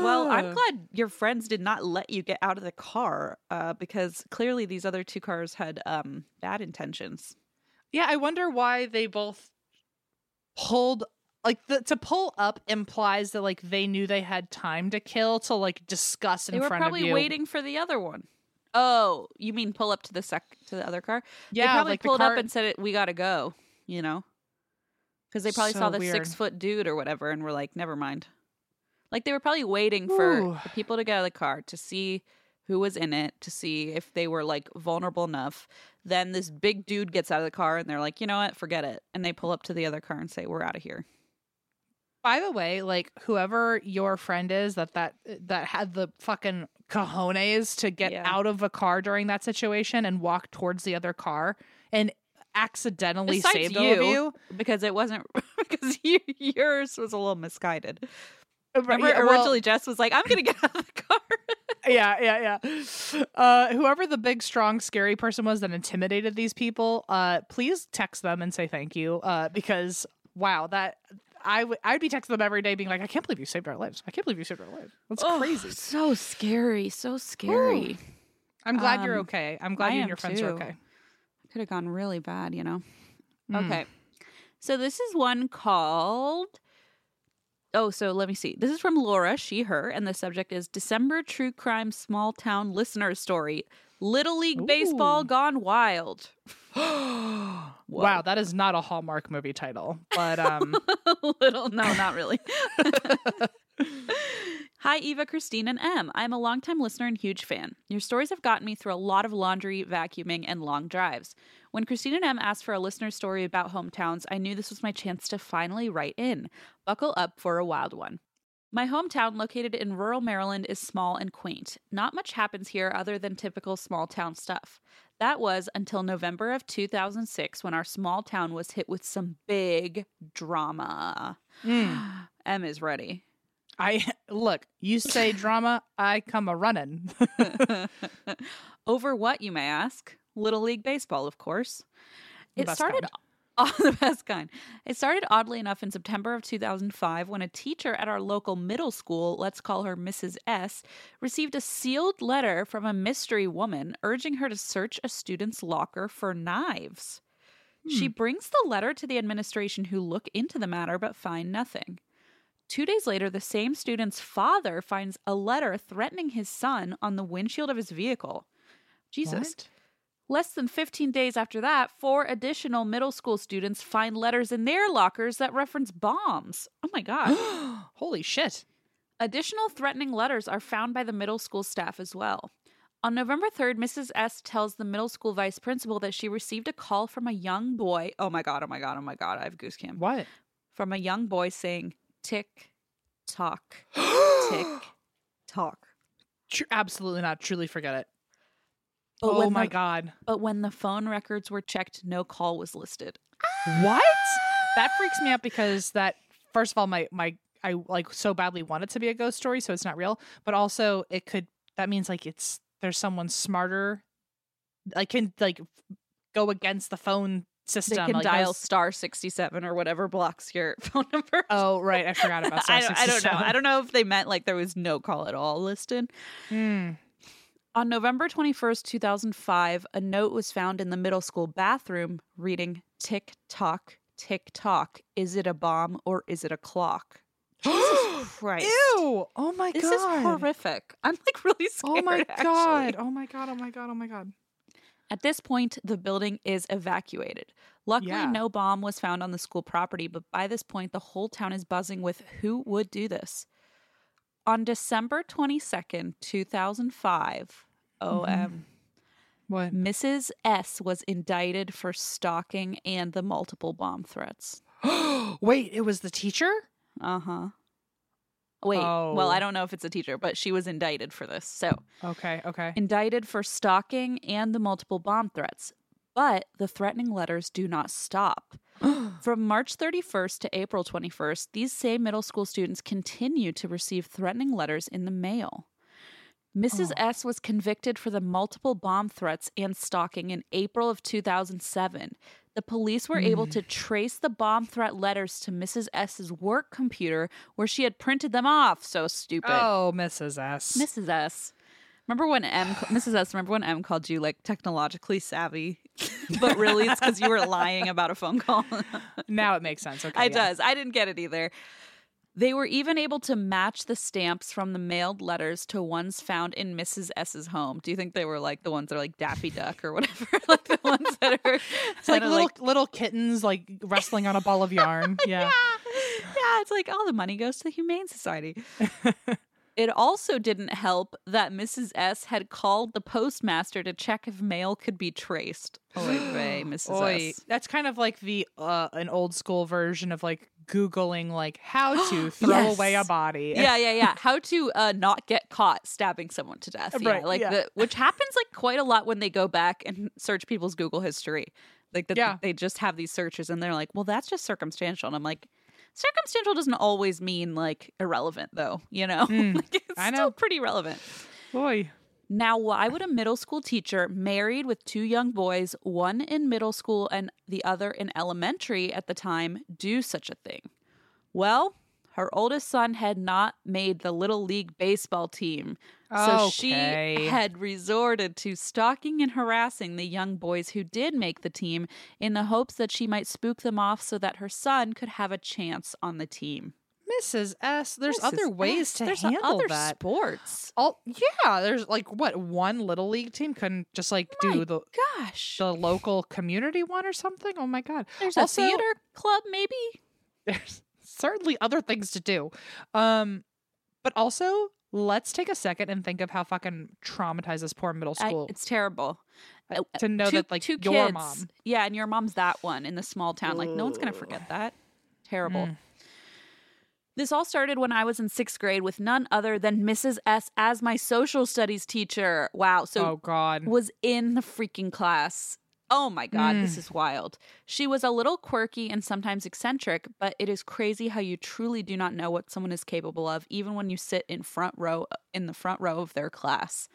Well, I'm glad your friends did not let you get out of the car uh, because clearly these other two cars had um, bad intentions. Yeah, I wonder why they both pulled like the, to pull up implies that like they knew they had time to kill to like discuss in They were front probably of you. waiting for the other one. Oh, you mean pull up to the sec to the other car? Yeah, they probably like the pulled car- up and said, it, "We got to go," you know, because they probably So saw the weird. six foot dude or whatever, and were like, "Never mind." Like they were probably waiting for Ooh. the people to get out of the car to see who was in it, to see if they were like vulnerable enough. Then this big dude gets out of the car, and they're like, "You know what? Forget it," and they pull up to the other car and say, "We're out of here." By the way, like whoever your friend is that that uh, that had the fucking cojones to get Yeah. out of a car during that situation and walk towards the other car and accidentally Besides saved all of you, you. because it wasn't because you, yours was a little misguided. Uh, Remember, Yeah, well- originally Jess was like, "I'm gonna get out of the car." yeah, yeah, yeah. Uh, whoever the big, strong, scary person was that intimidated these people, uh, please text them and say thank you. Uh, because wow, that I would I'd be texting them every day, being like, I can't believe you saved our lives. I can't believe you saved our lives. That's Oh, crazy. So scary. So scary. I'm glad you're um, okay. I'm glad I you and your friends are okay. Could have gone really bad, you know. Mm. Okay. So this is one called Oh, so let me see. This is from Laura, she, her, and the subject is December True Crime Small Town Listener Story. Little League Baseball Gone Wild. wow, that is not a Hallmark movie title, but um, Little, no, not really. Hi, Eva, Christine, and Em. I'm a longtime listener and huge fan. Your stories have gotten me through a lot of laundry, vacuuming, and long drives. When Christine and Em asked for a listener story about hometowns, I knew this was my chance to finally write in. Buckle up for a wild one. My hometown, located in rural Maryland, is small and quaint. Not much happens here other than typical small town stuff. That was until November of 2006 when our small town was hit with some big drama. mm, Em is ready. I look. You say drama, I come a running. Over what, you may ask? Little League Baseball, of course. The It started kind. on the best kind. It started oddly enough in September of 2005 when a teacher at our local middle school, let's call her Mrs. S, received a sealed letter from a mystery woman urging her to search a student's locker for knives. She Hmm. brings the letter to the administration who look into the matter but find nothing. Two days later, the same student's father finds a letter threatening his son on the windshield of his vehicle. Jesus. What? Less than 15 days after that, four additional middle school students find letters in their lockers that reference bombs. Oh my God. Holy shit! Additional threatening letters are found by the middle school staff as well. On November 3rd, Mrs. S tells the middle school vice principal that she received a call from a young boy. Oh my God, oh my God, oh my God, I have goose cam. What? From a young boy saying, tick, tock, tick, tock. Tr- absolutely not. Truly forget it. But oh my the- god. But when the phone records were checked, no call was listed. What? That freaks me out because that first of all, my my I like so badly want it to be a ghost story, so it's not real. But also, it could that means like it's there's someone smarter, like can like go against the phone They system. can like, dial knows- star 67 or whatever blocks your phone number. Oh right, I forgot about. Star don't, I don't know. I don't know if they meant like there was no call at all listed. Hmm. On November 21st, 2005, a note was found in the middle school bathroom reading tick tock, tick tock. Is it a bomb or is it a clock? Jesus Christ. Ew! Oh my This god! This is horrific. I'm like really scared. Oh my actually. god! Oh my god! Oh my god! Oh my god! At this point, the building is evacuated. Luckily, Yeah. no bomb was found on the school property, but by this point, the whole town is buzzing with who would do this. On December 22nd, 2005, OM, What? Mrs. S was indicted for stalking and the multiple bomb threats. Wait, it was the teacher? Uh huh. Wait, well, Oh. I don't know if it's a teacher, but she was indicted for this. So, Okay, okay. indicted for stalking and the multiple bomb threats. But the threatening letters do not stop. From March 31st to April 21st, these same middle school students continue to receive threatening letters in the mail. Mrs. Oh. S was convicted for the multiple bomb threats and stalking in April of 2007. The police were able to mm. trace the bomb threat letters to Mrs. S's work computer where she had printed them off. So stupid. Oh, Mrs. S. Mrs. S. Remember when Em, Mrs. S. Remember when Em called you like technologically savvy, but really it's because you were lying about a phone call. now it makes sense. Okay. it yeah. does. I didn't get it either. They were even able to match the stamps from the mailed letters to ones found in Mrs. S's home. Do you think they were like the ones that are like Daffy Duck or whatever? like the ones that are It's like little little kittens like wrestling on a ball of yarn. Yeah. yeah, it's like all the money goes to the Humane Society. it also didn't help that Mrs. S had called the postmaster to check if mail could be traced. Oy vey, Mrs. Oy. S. That's kind of like the uh an old school version of like googling like how to throw Yes. away a body. Yeah, yeah, yeah. How to uh, not get caught stabbing someone to death. Yeah, Right, like yeah. the which happens like quite a lot when they go back and search people's Google history. Like that Yeah. they just have these searches and they're like, well, that's just circumstantial. And I'm like, circumstantial doesn't always mean like irrelevant though, you know? Mm, like, it's I still pretty relevant. Boy. Now, why would a middle school teacher married with two young boys, one in middle school and the other in elementary at the time, do such a thing? Well, her oldest son had not made the little league baseball team. So she had resorted to stalking and harassing the young boys who did make the team in the hopes that she might spook them off so that her son could have a chance on the team. Mrs. S. There's Mrs. other ways S, to there's handle other that. sports. All yeah, there's like what one little league team couldn't just like do the Gosh. the local community one or something. Oh my god. There's Also- a theater club, maybe? there's certainly other things to do. Um, but also let's take a second and think of how fucking traumatized this poor middle I- school it's terrible. uh, to know two, that like two your kids. mom. Yeah, and your mom's that one in the small town. Like no one's gonna forget that. Terrible. Mm. This all started when I was in sixth grade with none other than Mrs. S as my social studies teacher. Wow. So oh god. was in the freaking class. Oh my God, Mm. this is wild. She was a little quirky and sometimes eccentric, but it is crazy how you truly do not know what someone is capable of, even when you sit in front row in the front row of their class.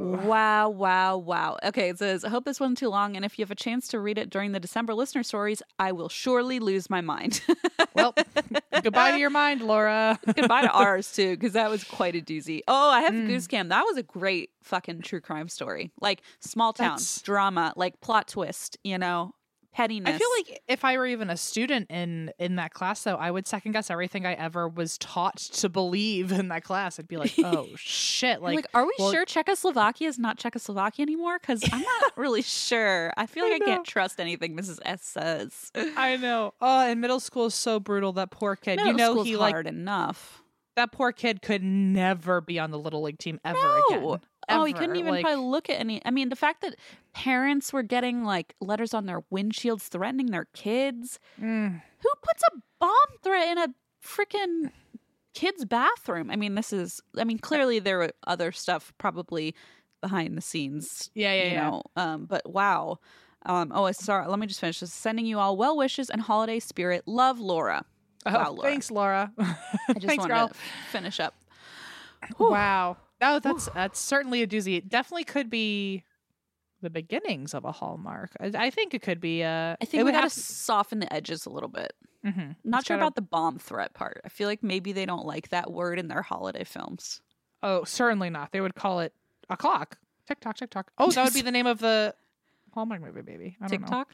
Wow, wow, wow. Okay, it says, I hope this wasn't too long, and if you have a chance to read it during the December listener stories, I will surely lose my mind. Well, goodbye to your mind, Laura. Goodbye to ours too, because that was quite a doozy. Oh, I have Mm. Goose Cam. That was a great fucking true crime story. Like small town That's- drama, like plot twist, you know, pettiness. I feel like if I were even a student in in that class, though, I would second guess everything I ever was taught to believe in that class. I'd be like, "Oh shit!" Like, like, are we well- sure Czechoslovakia is not Czechoslovakia anymore? Because I'm not really sure. I feel like I, know. can't trust anything Mrs. S says. I know. Oh, and middle school is so brutal. That poor kid. Middle you know, he like enough. that poor kid could never be on the little league team ever No. again. Oh, he couldn't even Like, probably look at any. I mean, the fact that parents were getting like letters on their windshields threatening their kids. mm, Who puts a bomb threat in a freaking kid's bathroom? I mean, this is. I mean, clearly there were other stuff probably behind the scenes. yeah, yeah, you yeah. know. Um, but wow. Um, oh, sorry. Let me just finish. This. Sending you all well wishes and holiday spirit. Love, Laura. Oh, Wow, Laura. thanks, Laura. I just thanks, to finish up. Whew. Wow. No, that's that's certainly a doozy. It definitely could be the beginnings of a hallmark. I, I think it could be. Uh, I think we would got to soften the edges a little bit. Mhm. Not It's sure gotta- about the bomb threat part. I feel like maybe they don't like that word in their holiday films. Oh, certainly not. They would call it a clock. Tick tock, tick tock. Oh, that would be the name of the Hallmark movie, baby. I don't TikTok.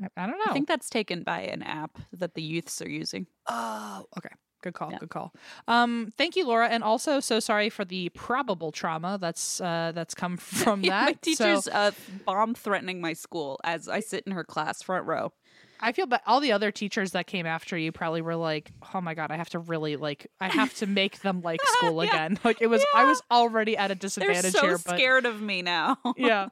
know. I, I don't know. I think that's taken by an app that the youths are using. Oh, okay. Good call. Yeah. Good call. Um, thank you, Laura, and also so sorry for the probable trauma that's uh that's come from Yeah, that. my So teacher's uh, bomb threatening my school as I sit in her class front row. I feel but all the other teachers that came after you probably were like, "Oh my god, I have to really like I have to make them like school Yeah. again." Like it was I was already at a They're disadvantage so here, but scared of me now. yeah.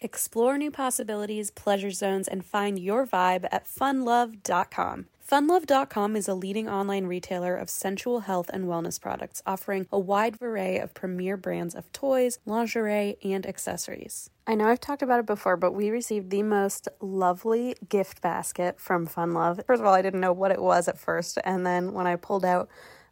Explore new possibilities, pleasure zones, and find your vibe at funlove.com. Funlove.com is a leading online retailer of sensual health and wellness products, offering a wide array of premier brands of toys, lingerie, and accessories. I know I've talked about it before, but we received the most lovely gift basket from Funlove. First of all, I didn't know what it was at first, and then when I pulled out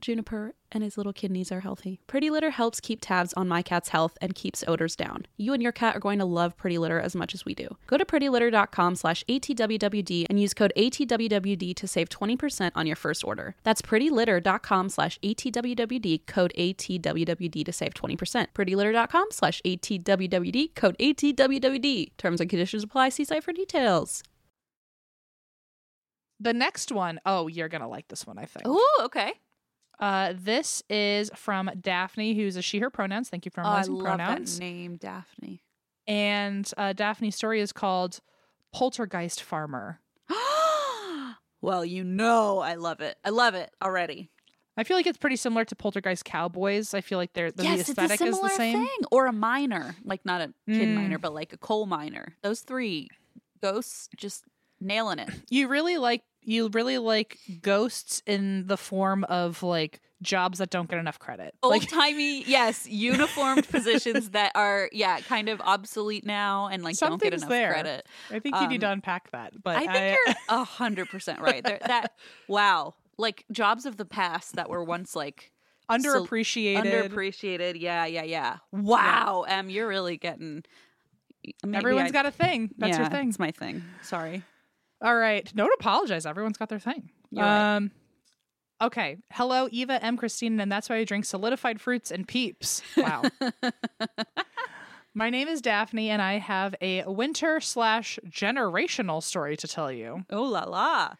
Juniper and his little kidneys are healthy. Pretty Litter helps keep tabs on my cat's health and keeps odors down. You and your cat are going to love Pretty Litter as much as we do. Go to prettylitter.com slash ATWWD and use code ATWWD to save 20% on your first order. That's prettylitter.com slash ATWWD, code ATWWD to save 20%. prettylitter.com slash ATWWD, code ATWWD. Terms and conditions apply. See site for details. The next one, oh, you're gonna like this one, I think. Ooh, okay. Uh, this is from Daphne, who's a she/her pronouns. Thank you for Oh, I love pronouns. that name, Daphne. And uh, Daphne's story is called "Poltergeist Farmer." well, you know I love it. I love it already. I feel like it's pretty similar to Poltergeist Cowboys. I feel like they're the, yes, the aesthetic it's a is similar the same. thing. Or a miner, like not a kid Mm. miner, but like a coal miner. Those three ghosts just nailing it. You really like you really like ghosts in the form of like jobs that don't get enough credit. Old timey, yes, uniformed positions that are yeah, kind of obsolete now and like don't get enough there. credit. I think you need to Um, unpack that. But I think you're a hundred percent right. There, that wow, like jobs of the past that were once like underappreciated. underappreciated. Yeah, yeah, yeah. Wow, Em, you're really getting. Everyone's I- got a thing. That's yeah, your thing. It's my thing. Sorry. All right. Don't apologize. Everyone's got their thing. You're right. um Okay. Hello, Eva Em. Christine, and that's why I drink solidified fruits and peeps. Wow. My name is Daphne, and I have a winter slash generational story to tell you. Oh la la.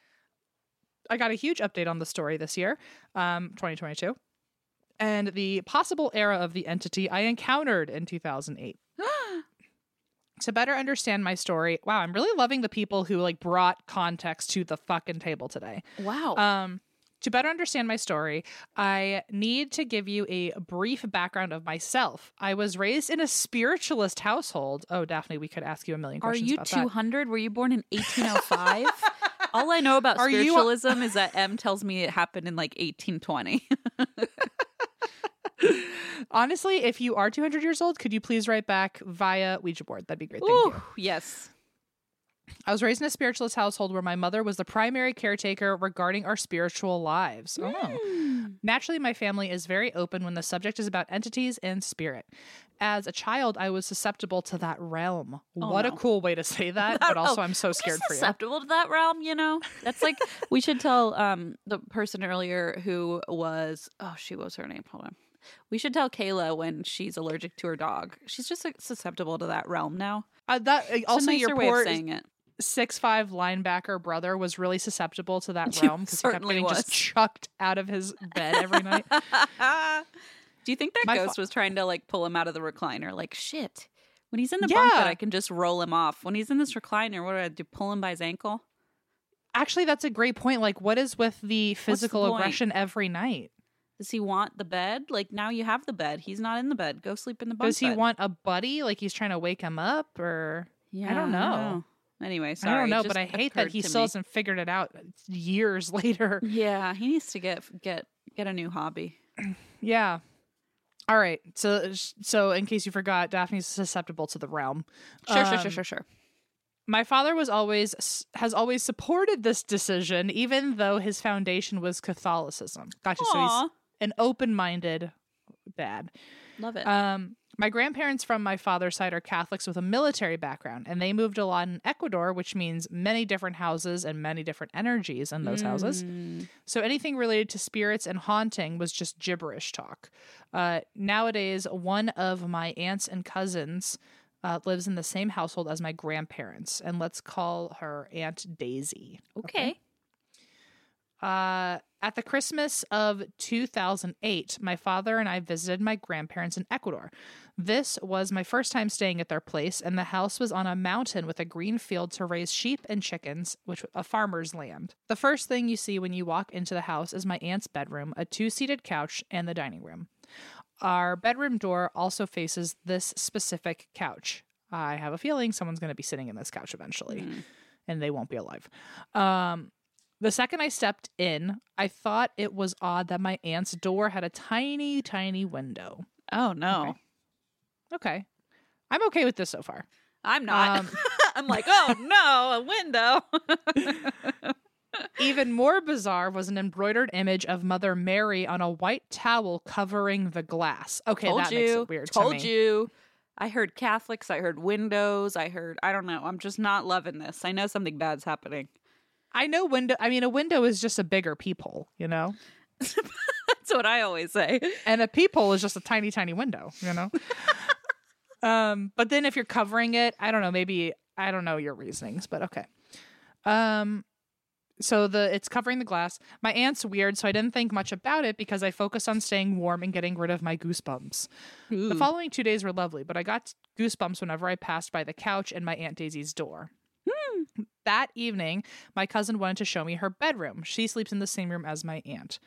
I got a huge update on the story this year, um, 2022, and the possible era of the entity I encountered in 2008. To better understand my story, wow, I'm really loving the people who like brought context to the fucking table today. Wow. Um, to better understand my story, I need to give you a brief background of myself. I was raised in a spiritualist household. Oh, Daphne, we could ask you a million Are questions you about that. 200? Were you born in 1805? All I know about Are you- spiritualism is that Em tells me it happened in like 1820. Honestly, if you are 200 years old, could you please write back via Ouija board? That'd be great. Thank Ooh, you. yes. I was raised in a spiritualist household where my mother was the primary caretaker regarding our spiritual lives. Oh. Mm. Naturally, my family is very open when the subject is about entities and spirit. As a child, I was susceptible to that realm. Oh, what a cool way to say that, but Oh, also I'm so scared for you. susceptible to that realm, you know? That's like, we should tell um the person earlier who was, oh, she was her name. Hold on. We should tell Kayla when she's allergic to her dog. She's just susceptible to that realm now. Uh, that uh, also your way of saying it. six five linebacker brother was really susceptible to that realm because he kept getting just chucked out of his bed every night. Do you think that My fa- ghost was trying to like pull him out of the recliner? Like, shit. When he's in the bunk bed, I can just roll him off. When he's in this recliner, what do I do? Pull him by his ankle? Actually, that's a great point. Like, what is with the physical point? aggression every night? Does he want the bed? Like now you have the bed. He's not in the bed. Go sleep in the bunk Does he bed. want a buddy? Like he's trying to wake him up, or Yeah, don't know. Anyway, sorry. I don't know, but I hate that he still me. hasn't figured it out years later. Yeah, he needs to get get get a new hobby. Yeah. All right. So, so in case you forgot, Daphne's susceptible to the realm. Sure, sure, sure, Um, sure, sure. My father was always has always supported this decision, even though his foundation was Catholicism. Gotcha. So he's An open-minded dad. love it. Um, my grandparents from my father's side are Catholics with a military background, and they moved a lot in Ecuador, which means many different houses and many different energies in those houses. Mm. So anything related to spirits and haunting was just gibberish talk. Uh, nowadays, one of my aunts and cousins uh, lives in the same household as my grandparents, and let's call her Aunt Daisy. Okay. Uh, at the Christmas of 2008, my father and I visited my grandparents in Ecuador. This was my first time staying at their place, and the house was on a mountain with a green field to raise sheep and chickens, which a farmer's land. The first thing you see when you walk into the house is my aunt's bedroom, a two-seated couch, and the dining room. Our bedroom door also faces this specific couch. I have a feeling someone's going to be sitting in this couch eventually, Mm. and they won't be alive. Um, the second I stepped in, I thought it was odd that my aunt's door had a tiny, tiny window. Oh no, Okay. Okay. I'm okay with this so far. I'm not. Um, I'm like, oh no, a window. Even more bizarre was an embroidered image of Mother Mary on a white towel covering the glass. Okay, Told that you. makes it weird Told to you. I heard Catholics. I heard windows. I heard. I don't know. I'm just not loving this. I know something bad's happening. I know window. I mean, a window is just a bigger peephole, you know, That's what I always say. and a peephole is just a tiny, tiny window, you know. um, but then if you're covering it, I don't know. Maybe I don't know your reasonings, but okay. Um, so the it's covering the glass. My aunt's weird, so I didn't think much about it because I focused on staying warm and getting rid of my goosebumps. The following two days were lovely, but I got goosebumps whenever I passed by the couch and my Aunt Daisy's door. That evening, my cousin wanted to show me her bedroom. She sleeps in the same room as my aunt.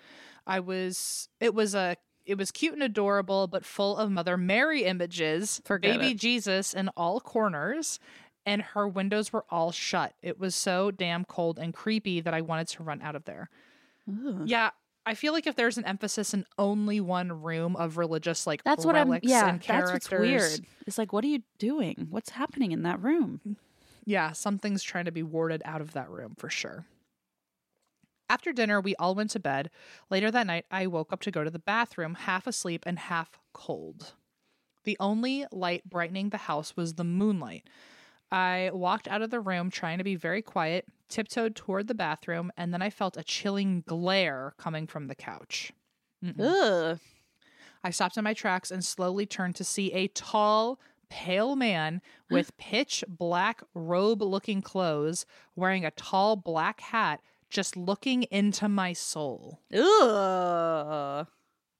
I was it was a it was cute and adorable, but full of Mother Mary images, Forget baby it. Jesus in all corners, and her windows were all shut. It was so damn cold and creepy that I wanted to run out of there. Ugh. Yeah, I feel like if there's an emphasis in only one room of religious like That's what I'm. relics Yeah, and that's what's weird. It's like, what are you doing? What's happening in that room? Yeah, something's trying to be warded out of that room for sure. After dinner, we all went to bed. Later that night, I woke up to go to the bathroom, half asleep and half cold. The only light brightening the house was the moonlight. I walked out of the room trying to be very quiet, tiptoed toward the bathroom, and then I felt a chilling glare coming from the couch. Mm-mm. Ugh. I stopped in my tracks and slowly turned to see a tall, pale man hmm? with pitch black robe looking clothes, wearing a tall black hat, just looking into my soul. Ugh.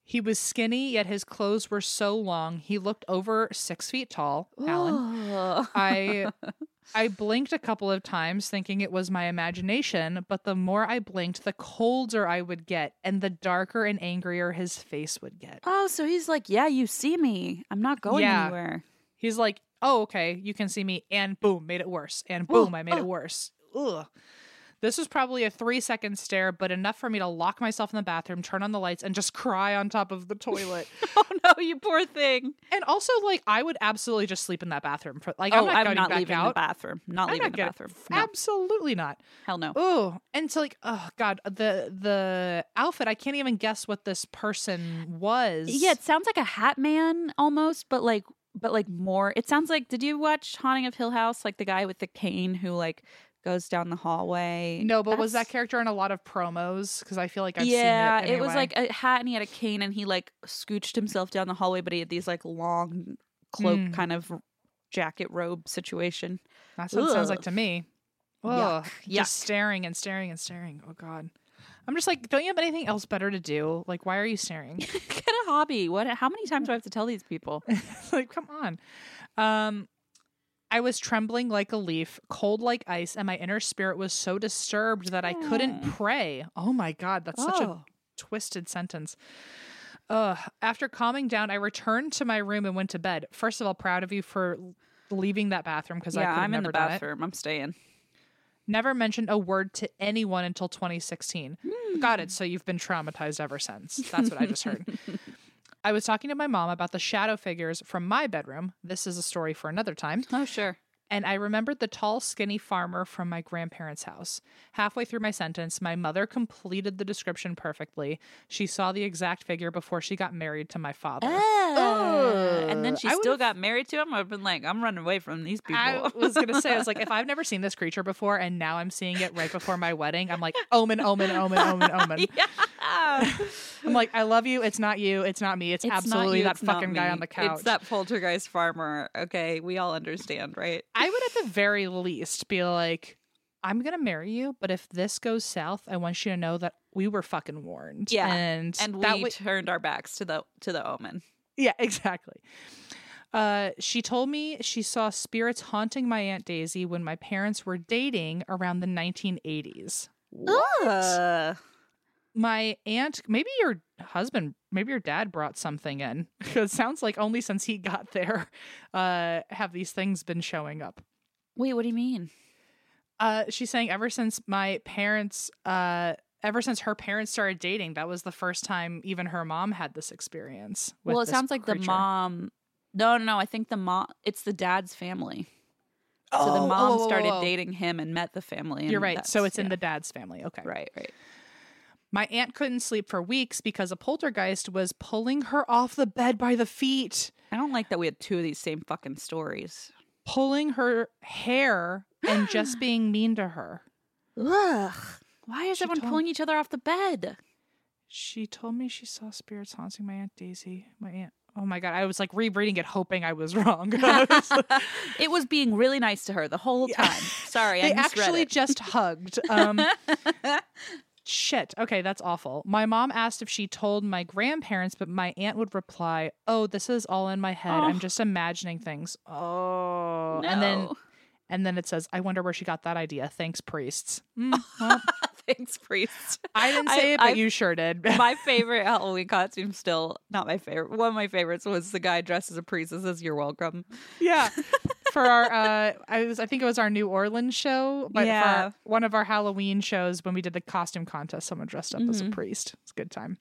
He was skinny, yet his clothes were so long. He looked over six feet tall. Alan. I I blinked a couple of times thinking it was my imagination, but the more I blinked, the colder I would get and the darker and angrier his face would get. Oh, so he's like, yeah, you see me. I'm not going Yeah. anywhere. He's like, "Oh, okay, you can see me." And boom, made it worse. And boom, I made it worse. Ugh. This was probably a 3-second stare, but enough for me to lock myself in the bathroom, turn on the lights and just cry on top of the toilet. Oh no, you poor thing. and also like I would absolutely just sleep in that bathroom for like oh, I'm not, I'm not leaving out. the bathroom. Not I'm leaving not the bathroom. No. Absolutely not. Hell no. Oh, and so like, oh god, uh, the the outfit. I can't even guess what this person was. Yeah, it sounds like a hat man almost, but like but like more. It sounds like did you watch Haunting of Hill House? Like the guy with the cane who like goes down the hallway. no, but was that character in a lot of promos? Because I feel like I've yeah, seen it. it was like a hat and he had a cane and he like scooched himself down the hallway, but he had these like long cloak Mm. kind of jacket robe situation. that's what it sounds like to me. Yuck, Ugh, yuck. just staring and staring and staring. Oh god, I'm just like, don't you have anything else better to do? Like, why are you staring? Get a hobby. What? How many times do I have to tell these people? like, come on. Um, I was trembling like a leaf, cold like ice, and my inner spirit was so disturbed that I couldn't Oh. pray. Oh my god, that's such a twisted sentence. Ugh. After calming down, I returned to my room and went to bed. First of all, proud of you for leaving that bathroom because I yeah, have I'm in the bathroom. I'm staying. Never mentioned a word to anyone until 2016. Got Hmm. it. So you've been traumatized ever since. That's what I just heard. I was talking to my mom about the shadow figures from my bedroom. This is a story for another time. Oh sure. And I remembered the tall, skinny farmer from my grandparents' house. Halfway through my sentence, my mother completed the description perfectly. She saw the exact figure before she got married to my father. Oh, and then she I still got married to him. I've been like, I'm running away from these people. I was gonna say, I was like, if I've never seen this creature before, and now I'm seeing it right before my wedding, I'm like, omen, omen, omen, omen, omen. yeah. I'm like, I love you. It's not you. It's not me. It's, It's absolutely you, that it's fucking guy on the couch. It's that poltergeist farmer. Okay, we all understand, right? I would at the very least be like, I'm gonna marry you, but if this goes south, I want you to know that we were fucking warned. Yeah, and And that we way- turned our backs to the to the omen. Yeah, exactly. Uh, she told me she saw spirits haunting my Aunt Daisy when my parents were dating around the 1980s. Ugh. My aunt, maybe your husband, maybe your dad brought something in. Because it sounds like only since he got there uh, have these things been showing up. Wait, what do you mean? Uh, she's saying ever since my parents, uh, ever since her parents started dating, that was the first time even her mom had this experience. with well, it sounds like the mom. No, no, no. I think the mom. It's the dad's family. So Oh, the oh, mom whoa, whoa, started dating him and met the family. And You're right. So it's in the dad's family. Okay. right, right. My aunt couldn't sleep for weeks because a poltergeist was pulling her off the bed by the feet, I don't like that we had two of these same fucking stories. pulling her hair, and just being mean to her. Ugh. Why is She everyone told- pulling each other off the bed? She told me she saw spirits haunting my aunt Daisy. My aunt. Oh my god! I was like rereading it, hoping I was wrong. I was like- it was being really nice to her the whole Yeah. time. Sorry, I they misread actually it. just hugged. Um, shit. Okay, that's awful. My mom asked if she told my grandparents, but my aunt would reply, "Oh, this is all in my head. I'm Oh. just imagining things." Oh, and then and then it says, "I wonder where she got that idea." Thanks, priests. Mm, well, thanks, priest. I didn't I- say it, but I- you sure did. my favorite Halloween costume still not my favorite. One of my favorites was the guy dressed as a priest that says "You're welcome." yeah. For our, uh, I was, I think it was our New Orleans show, but Yeah. our- one of our Halloween shows when we did the costume contest, someone dressed up as a Mhm. priest. It's a good time.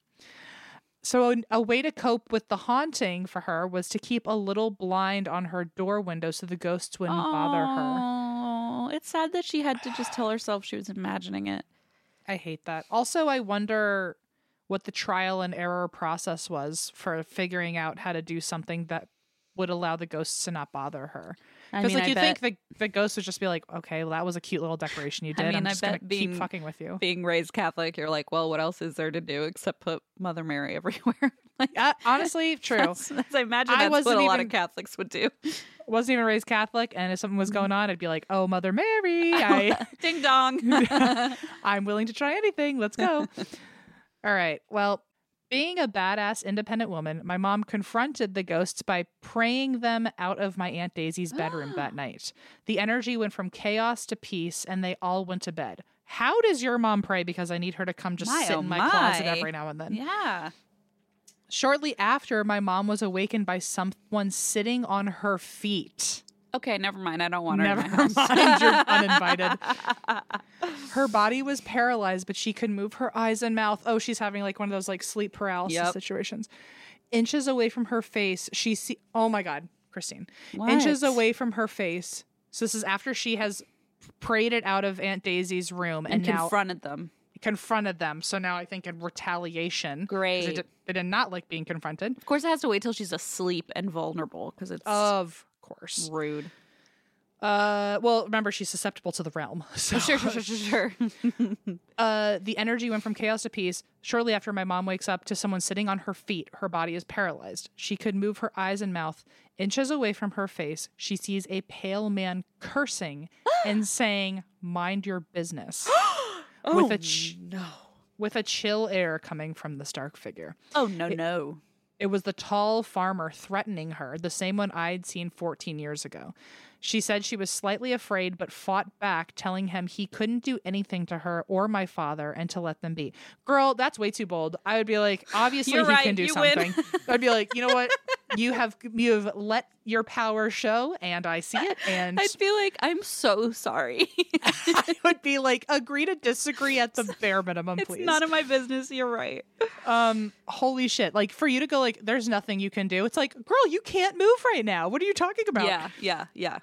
So a, a way to cope with the haunting for her was to keep a little blind on her door window so the ghosts wouldn't bother her. Oh, it's sad that she had to just tell herself she was imagining it. I hate that. Also, I wonder what the trial and error process was for figuring out how to do something that would allow the ghosts to not bother her. I Because mean, like you think the the ghost would just be like, okay, well that was a cute little decoration you I did. mean, I'm I gonna being- keep fucking with you. being raised Catholic, you're like, well, what else is there to do except put Mother Mary everywhere? Like, Uh, honestly, true. that's, that's- I imagine I that's what wasn't a lot of Catholics would do. Wasn't even raised Catholic, and if something was Mm-hmm. going on, I'd be like, oh, Mother Mary, I Ding dong. I'm willing to try anything. Let's go. All right. Well, being a badass independent woman, my mom confronted the ghosts by praying them out of my Aunt Daisy's bedroom that night. The energy went from chaos to peace, and they all went to bed. How does your mom pray? Because I need her to come just My, sit oh in my, my. closet every now and then. yeah. Shortly after, my mom was awakened by someone sitting on her feet. Okay, never mind. I don't want her Never in my house. mind, you're uninvited. Her body was paralyzed, but she could move her eyes and mouth. Oh, she's having like one of those like sleep paralysis Yep. situations. Inches away from her face, she see. Oh my God, Christine! Inches What? away from her face. So this is after she has prayed it out of Aunt Daisy's room and, and now confronted them. Confronted them. So now I think in retaliation, Great. they did, they did not like being confronted. Of course, it has to wait till she's asleep and vulnerable because it's Of course. rude. Uh, well, remember she's susceptible to the realm. So Sure, sure, sure, sure, sure. uh, the energy went from chaos to peace. Shortly after my mom wakes up to someone sitting on her feet, her body is paralyzed. She could move her eyes and mouth. Inches away from her face, she sees a pale man cursing and saying, "Mind your business," with oh, a ch- no. with a chill air coming from the stark figure. Oh no, no. It was the tall farmer threatening her, the same one I'd seen 14 years ago. She said she was slightly afraid, but fought back, telling him he couldn't do anything to her or my father and to let them be. Girl, that's way too bold. I would be like, obviously You're he right, can do something. I'd be like, you know what? You have you have let your power show, and I see it. And I'd be like, I'm so sorry. I would be like, agree to disagree at the bare minimum, it's please. none of my business. You're right. um, holy shit! Like for you to go like, there's nothing you can do. It's like, girl, you can't move right now. What are you talking about? Yeah, yeah, yeah.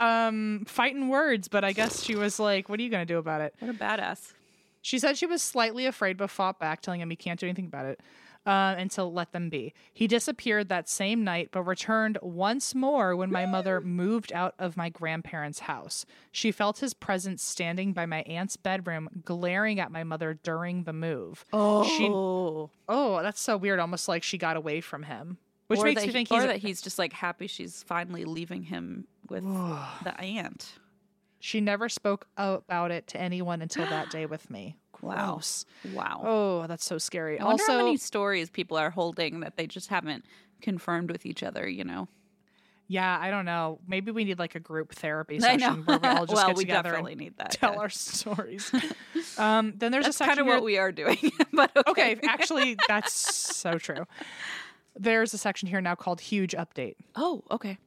um fighting words but i guess she was like what are you going to do about it What a badass. she said she was slightly afraid but fought back telling him he can't do anything about it uh, and to let them be. He disappeared that same night but returned once more when my mother moved out of my grandparents house. She felt his presence standing by my aunt's bedroom glaring at my mother during the move. Oh, She- oh. That's so weird almost like she got away from him which or makes me he- think or he's that he's just like happy she's finally leaving him with the aunt. She never spoke about it to anyone until that day with me Wow. Gross. Wow. Oh, that's so scary. I also, how many stories people are holding that they just haven't confirmed with each other. You know, yeah, I don't know. Maybe we need like a group therapy session where we all just well, get together and need that. tell yeah. our stories. um, then there's That's a section kind of here- what we are doing. but okay. Okay, actually, that's so true. There's a section here now called "Huge Update." Oh, okay.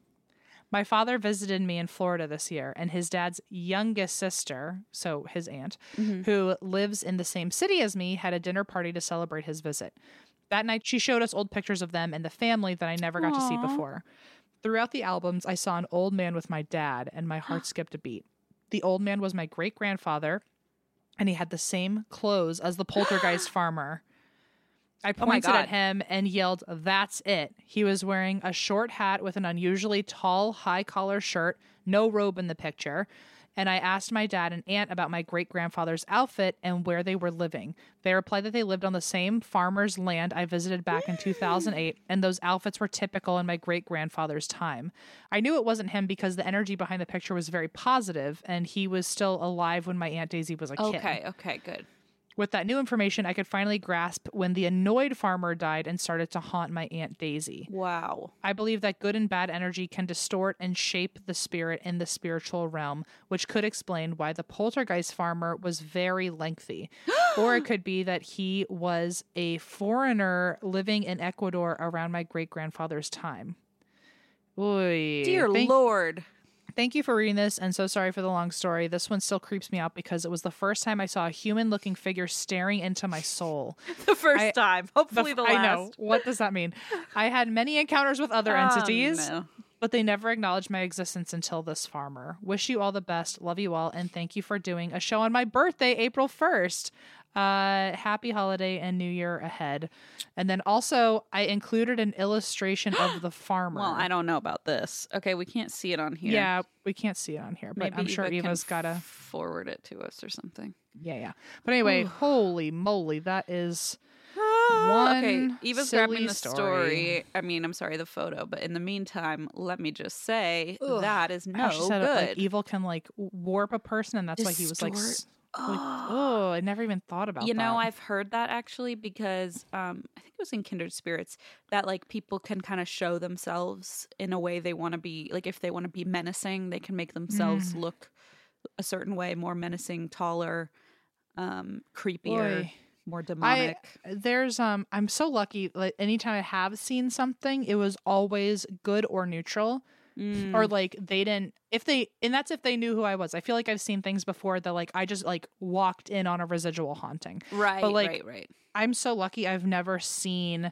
My father visited me in Florida this year, and his dad's youngest sister, so his aunt, Mm-hmm. who lives in the same city as me, had a dinner party to celebrate his visit. That night, she showed us old pictures of them and the family that I never got to see before. Throughout the albums, I saw an old man with my dad, and my heart skipped a beat. The old man was my great grandfather, and he had the same clothes as the poltergeist farmer. I Oh pointed at him and yelled, That's it. He was wearing a short hat with an unusually tall, high collar shirt, no robe in the picture. And I asked my dad and aunt about my great grandfather's outfit and where they were living. They replied that they lived on the same farmer's land I visited back in 2008, and those outfits were typical in my great grandfather's time. I knew it wasn't him because the energy behind the picture was very positive, and he was still alive when my Aunt Daisy was a kid. Okay. Okay. Good. With that new information, I could finally grasp when the annoyed farmer died and started to haunt my Aunt Daisy. Wow. I believe that good and bad energy can distort and shape the spirit in the spiritual realm, which could explain why the poltergeist farmer was very lengthy. or it could be that he was a foreigner living in Ecuador around my great grandfather's time. Oy. Dear Thank- Lord. Thank you for reading this, and so sorry for the long story. This one still creeps me out because it was the first time I saw a human looking figure staring into my soul. The first I- time. Hopefully f- the, last. I know. What does that mean? I had many encounters with other Oh, entities, no. but they never acknowledged my existence until this farmer. Wish you all the best. Love you all. And thank you for doing a show on my birthday, April 1st. Uh, happy holiday and new year ahead. And then also, I included an illustration of the farmer. Well, I don't know about this. Okay, we can't see it on here. Yeah, we can't see it on here, but Maybe I'm sure Eva Eva's got a. forward it to us or something. Yeah, yeah. But anyway, holy moly, that is. okay, One Eva's silly grabbing the story. story. I mean, I'm sorry, the photo. But in the meantime, let me just say that is no said it, good. like evil can like warp a person, and that's why he was like, like, oh, I never even thought about that. you know. I've heard that actually because um, I think it was in Kindred Spirits that like people can kind of show themselves in a way they want to be. Like if they want to be menacing, they can make themselves Mm. look a certain way, more menacing, taller, um, creepier, Boy. more demonic. there's um I'm so lucky like anytime I have seen something it was always good or neutral Mm. or like they didn't if they and that's if they knew who I was. I feel like I've seen things before that like I just like walked in on a residual haunting. right, But like, right, right. I'm so lucky I've never seen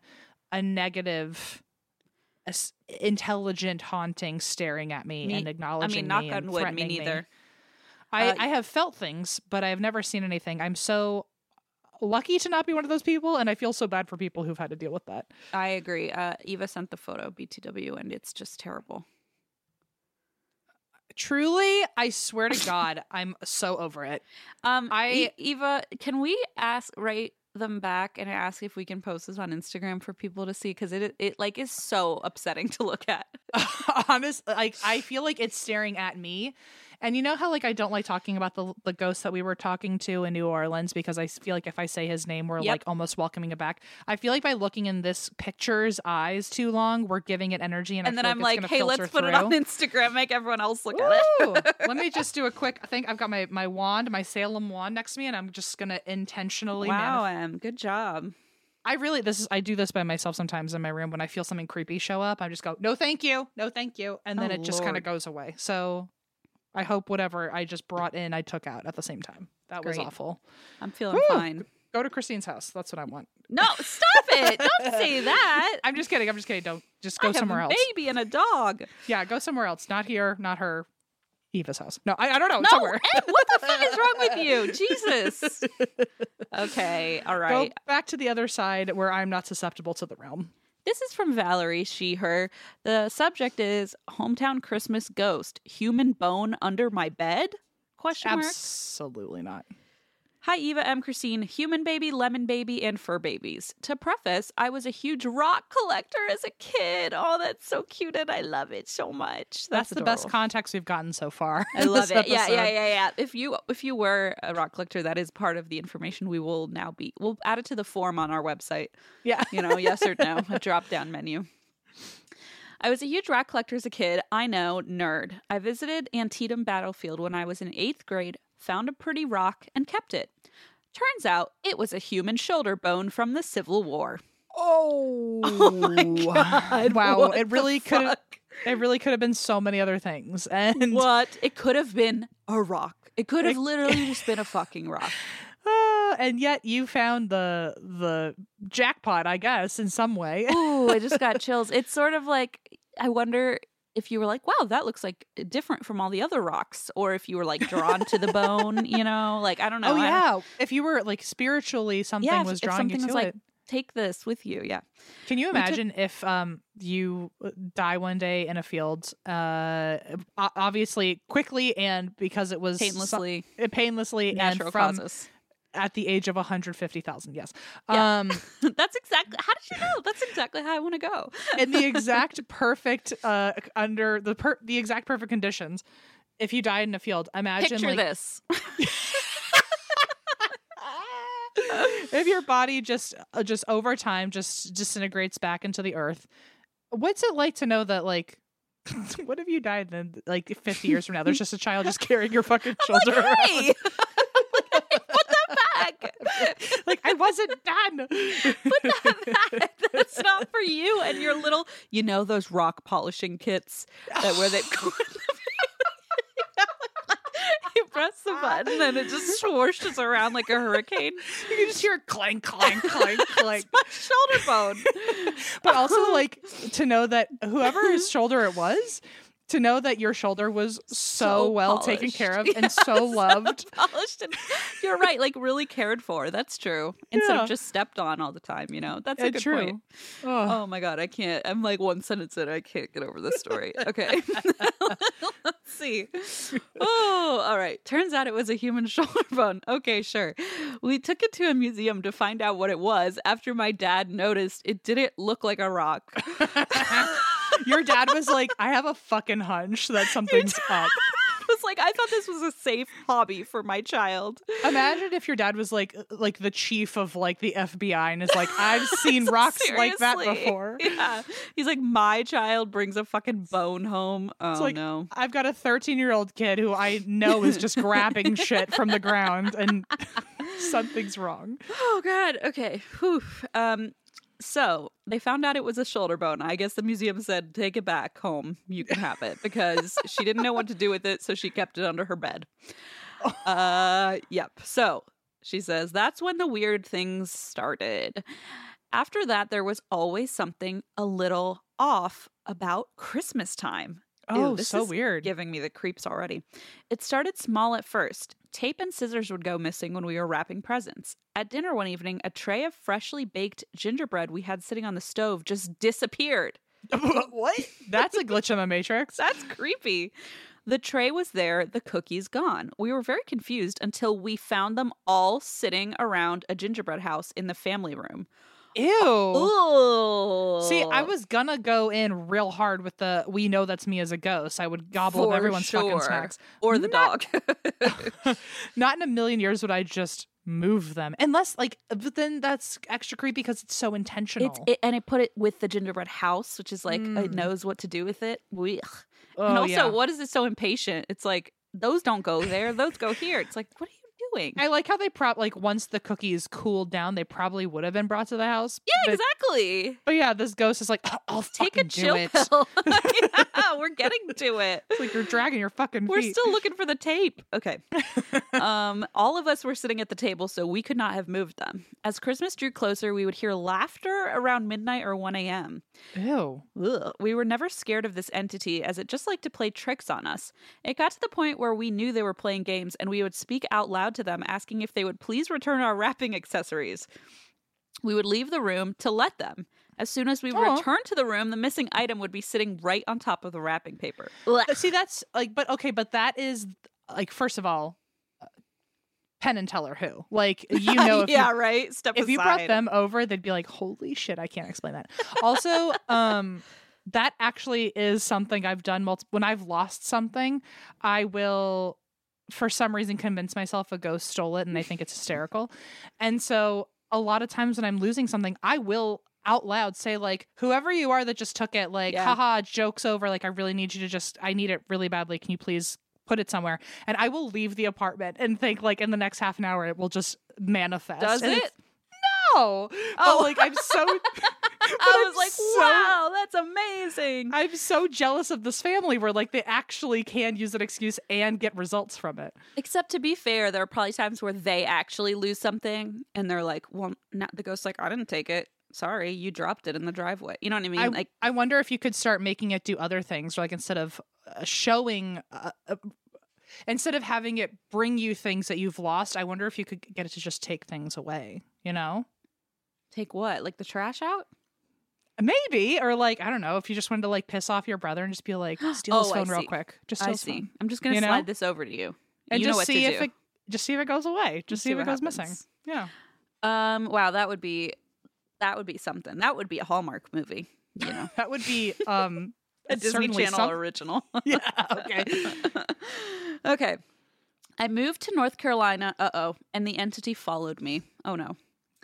a negative a s- intelligent haunting staring at me, Me- and I acknowledging mean, knock me on wood, me neither. I, Uh, I have felt things, but I've never seen anything. I'm so lucky to not be one of those people, and I feel so bad for people who've had to deal with that. I agree. Uh, Eva sent the photo BTW, and it's just terrible. Truly, I swear to God, I'm so over it. Um, I- E- Eva, can we ask write them back and ask if we can post this on Instagram for people to see because it it like is so upsetting to look at. Honest, like I feel like it's staring at me. And you know how like I don't like talking about the the ghost that we were talking to in New Orleans because I feel like if I say his name, we're Yep. like almost welcoming it back. I feel like by looking in this picture's eyes too long, we're giving it energy, and, And then I'm like, hey, let's put it on. Instagram, make everyone else look at it. Let me just do a quick. I think I've got my my wand, my Salem wand next to me, and I'm just gonna intentionally. wow, manif- Em, good job. I really this is I do this by myself sometimes in my room when I feel something creepy show up. I just go, no, thank you, no, thank you, and oh, then Oh, it just kind of goes away. So I hope whatever I just brought in, I took out at the same time. That was awful. I'm feeling Woo. fine. Go to Christine's house. That's what I want. No, stop it! Don't say that. I'm just kidding. I'm just kidding. Don't just go have somewhere a else. baby and a dog. Yeah, go somewhere else. Not here. Not her. Eva's house. No, I, I don't know. No, somewhere. Em, what the fuck is wrong with you? Jesus. Okay, all right. Go back to the other side where I'm not susceptible to the realm. This is from Valerie, she, her. The subject is hometown Christmas ghost, human bone under my bed? Question mark. Absolutely not. Hi, Eva Em. Christine, human baby, lemon baby, and fur babies. To preface, I was a huge rock collector as a kid. Oh, that's so cute, and I love it so much. That's, That's, the best context we've gotten so far. I love it. Yeah, yeah, yeah, yeah. If you if you were a rock collector, that is part of the information we will now be. We'll add it to the form on our website. Yeah. You know, yes or no, a drop down menu. I was a huge rock collector as a kid. I know, nerd. I visited Antietam Battlefield when I was in eighth grade, found a pretty rock, and kept it. Turns out it was a human shoulder bone from the Civil War. Oh, Oh my God, Wow, it really could have it really could have been so many other things. And What? It could have been a rock. It could have It- literally just been a fucking rock. uh, and yet you found the the jackpot, I guess, in some way. Ooh, I just got chills. It's sort of like I wonder if you were like, wow, that looks like different from all the other rocks, or if you were like drawn to the bone, you know, like I don't know. oh yeah, if you were like spiritually something Yeah, if- was if drawing something you was to like, it. take this with you. Yeah. Can you took- imagine if um you die one day in a field, uh, obviously quickly and because it was Painlessly, uh, painlessly natural and from causes. At the age of 150,000. Yes. Yeah. Um That's exactly. How did you know? That's exactly how I want to go. in the exact perfect uh under the per- the exact perfect conditions. If you died in a field, imagine Picture like this. if your body just uh, just over time just disintegrates back into the earth. What's it like to know that like what if you died then like 50 years from now there's just a child just carrying your fucking shoulder around? Hey, put that back. like I wasn't done. Put that back. That's not for you and your little. You know those rock polishing kits that where they. you press the button and it just swooshes around like a hurricane. You can just hear clank, clank, clank, clank. My shoulder bone. But also, like, to know that whoever's shoulder it was, to know that your shoulder was so, So well taken care of and so loved. Polished and you're right, like really cared for. That's true. Instead Yeah. of just stepped on all the time, you know. That's a Yeah, good true. point. Ugh. Oh my god, I can't. I'm like one sentence in. I can't get over this story. Okay. Let's see. Oh, all right. Turns out it was a human shoulder bone. Okay, sure. We took it to a museum to find out what it was after my dad noticed it didn't look like a rock. Your dad was like, I have a fucking hunch that something's up. Was like, I thought this was a safe hobby for my child. Imagine if your dad was like like the chief of like the FBI and is like, I've seen rocks like that before. Yeah. He's like, my child brings a fucking bone home. Oh like- no. I've got a 13 year old kid who I know is just grabbing shit from the ground and something's wrong. Oh god. Okay. Whew. Um. So they found out it was a shoulder bone. I guess the museum said, "Take it back home. You can have it," because she didn't know what to do with it, so she kept it under her bed. Uh. Yep. So she says that's when the weird things started. After that, there was always something a little off about Christmas time. Ew, Oh, this so is weird. Giving me the creeps already. It started small at first. Tape and scissors would go missing when we were wrapping presents. At dinner one evening, a tray of freshly baked gingerbread we had sitting on the stove just disappeared. what? That's a glitch in the matrix. That's creepy. The tray was there, the cookies gone. We were very confused until we found them all sitting around a gingerbread house in the family room. Ew. Ooh. See, I was gonna go in real hard with the we know that's me as a ghost. I would gobble up For everyone's fucking snacks. or the Not- dog. Not in a million years would I just move them. Unless like but then that's extra creepy because it's so intentional. It's it, and it put it with the gingerbread house, which is like it Mm. knows what to do with it. We oh, and also, yeah. what is it so impatient? It's like those don't go there; those go here. It's like, what are you doing? I like how they prop like once the cookies cooled down, they probably would have been brought to the house. yeah, but, exactly. But yeah, this ghost is like, I'll Take a chill pill. yeah, we're getting to it. It's like you're dragging your fucking We're feet. still looking for the tape. Okay. um, all of us were sitting at the table, so we could not have moved them. As Christmas drew closer, we would hear laughter around midnight or 1 a.m. Ew. Ugh. We were never scared of this entity as it just liked to play tricks on us. It got to the point where we knew they were playing games and we would speak out loud to them asking if they would please return our wrapping accessories. We would leave the room to let them. As soon as we Aw. returned to the room, the missing item would be sitting right on top of the wrapping paper. See, that's like, but okay, but that is like, first of all, uh, Penn and Teller who, like, you know, if yeah, you, right. Step if you brought them over, they'd be like, "Holy shit, I can't explain that." Also, um, that actually is something I've done multiple. When I've lost something, I will, for some reason, convince myself a ghost stole it, and they think it's hysterical. And so, a lot of times when I'm losing something, I will out loud say like whoever you are that just took it like Yeah. haha jokes over like i really need you to just i need it really badly can you please put it somewhere and i will leave the apartment and think like in the next half an hour it will just manifest Does And it? no Oh. but like i'm so I was like, so- wow, that's amazing. i'm so jealous of this family where like they actually can use an excuse and get results from it Except to be fair, there are probably times where they actually lose something and they're like, well, not, the ghost's like, I didn't take it. Sorry, you dropped it in the driveway. You know what I mean? I, like, I wonder if you could start making it do other things like instead of uh, showing uh, uh, instead of having it bring you things that you've lost i wonder if you could get it to just take things away you know take what? Like the trash out? Maybe or like i don't know if you just wanted to like piss off your brother and just be like steal his Oh, I phone real see. quick just steal I his see. phone. I'm just to You know? slide this over to you. and you know just what see to if do. it just see if it goes away just see, if it goes missing yeah Um, wow, that would be that would be something. That would be a Hallmark movie. You know, that would be um a Disney Channel some- original. yeah okay okay. I moved to North Carolina. Uh oh, and the entity followed me. Oh no.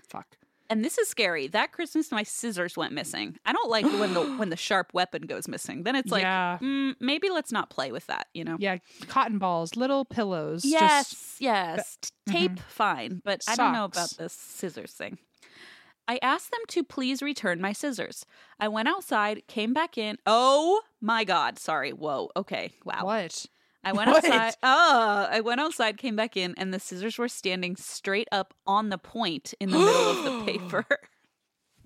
fuck And this is scary. That Christmas, my scissors went missing. I don't like when the when the sharp weapon goes missing. Then it's like, Yeah. mm, maybe let's not play with that. You know? yeah cotton balls little pillows Yes, just yes. T- Tape, fine, but I don't know about Socks. this scissors thing. I asked them to please return my scissors. I went outside, came back in. Oh my God. Sorry. Whoa. Okay. Wow. what I went What? outside. Oh, I went outside, came back in, and the scissors were standing straight up on the point in the middle of the paper.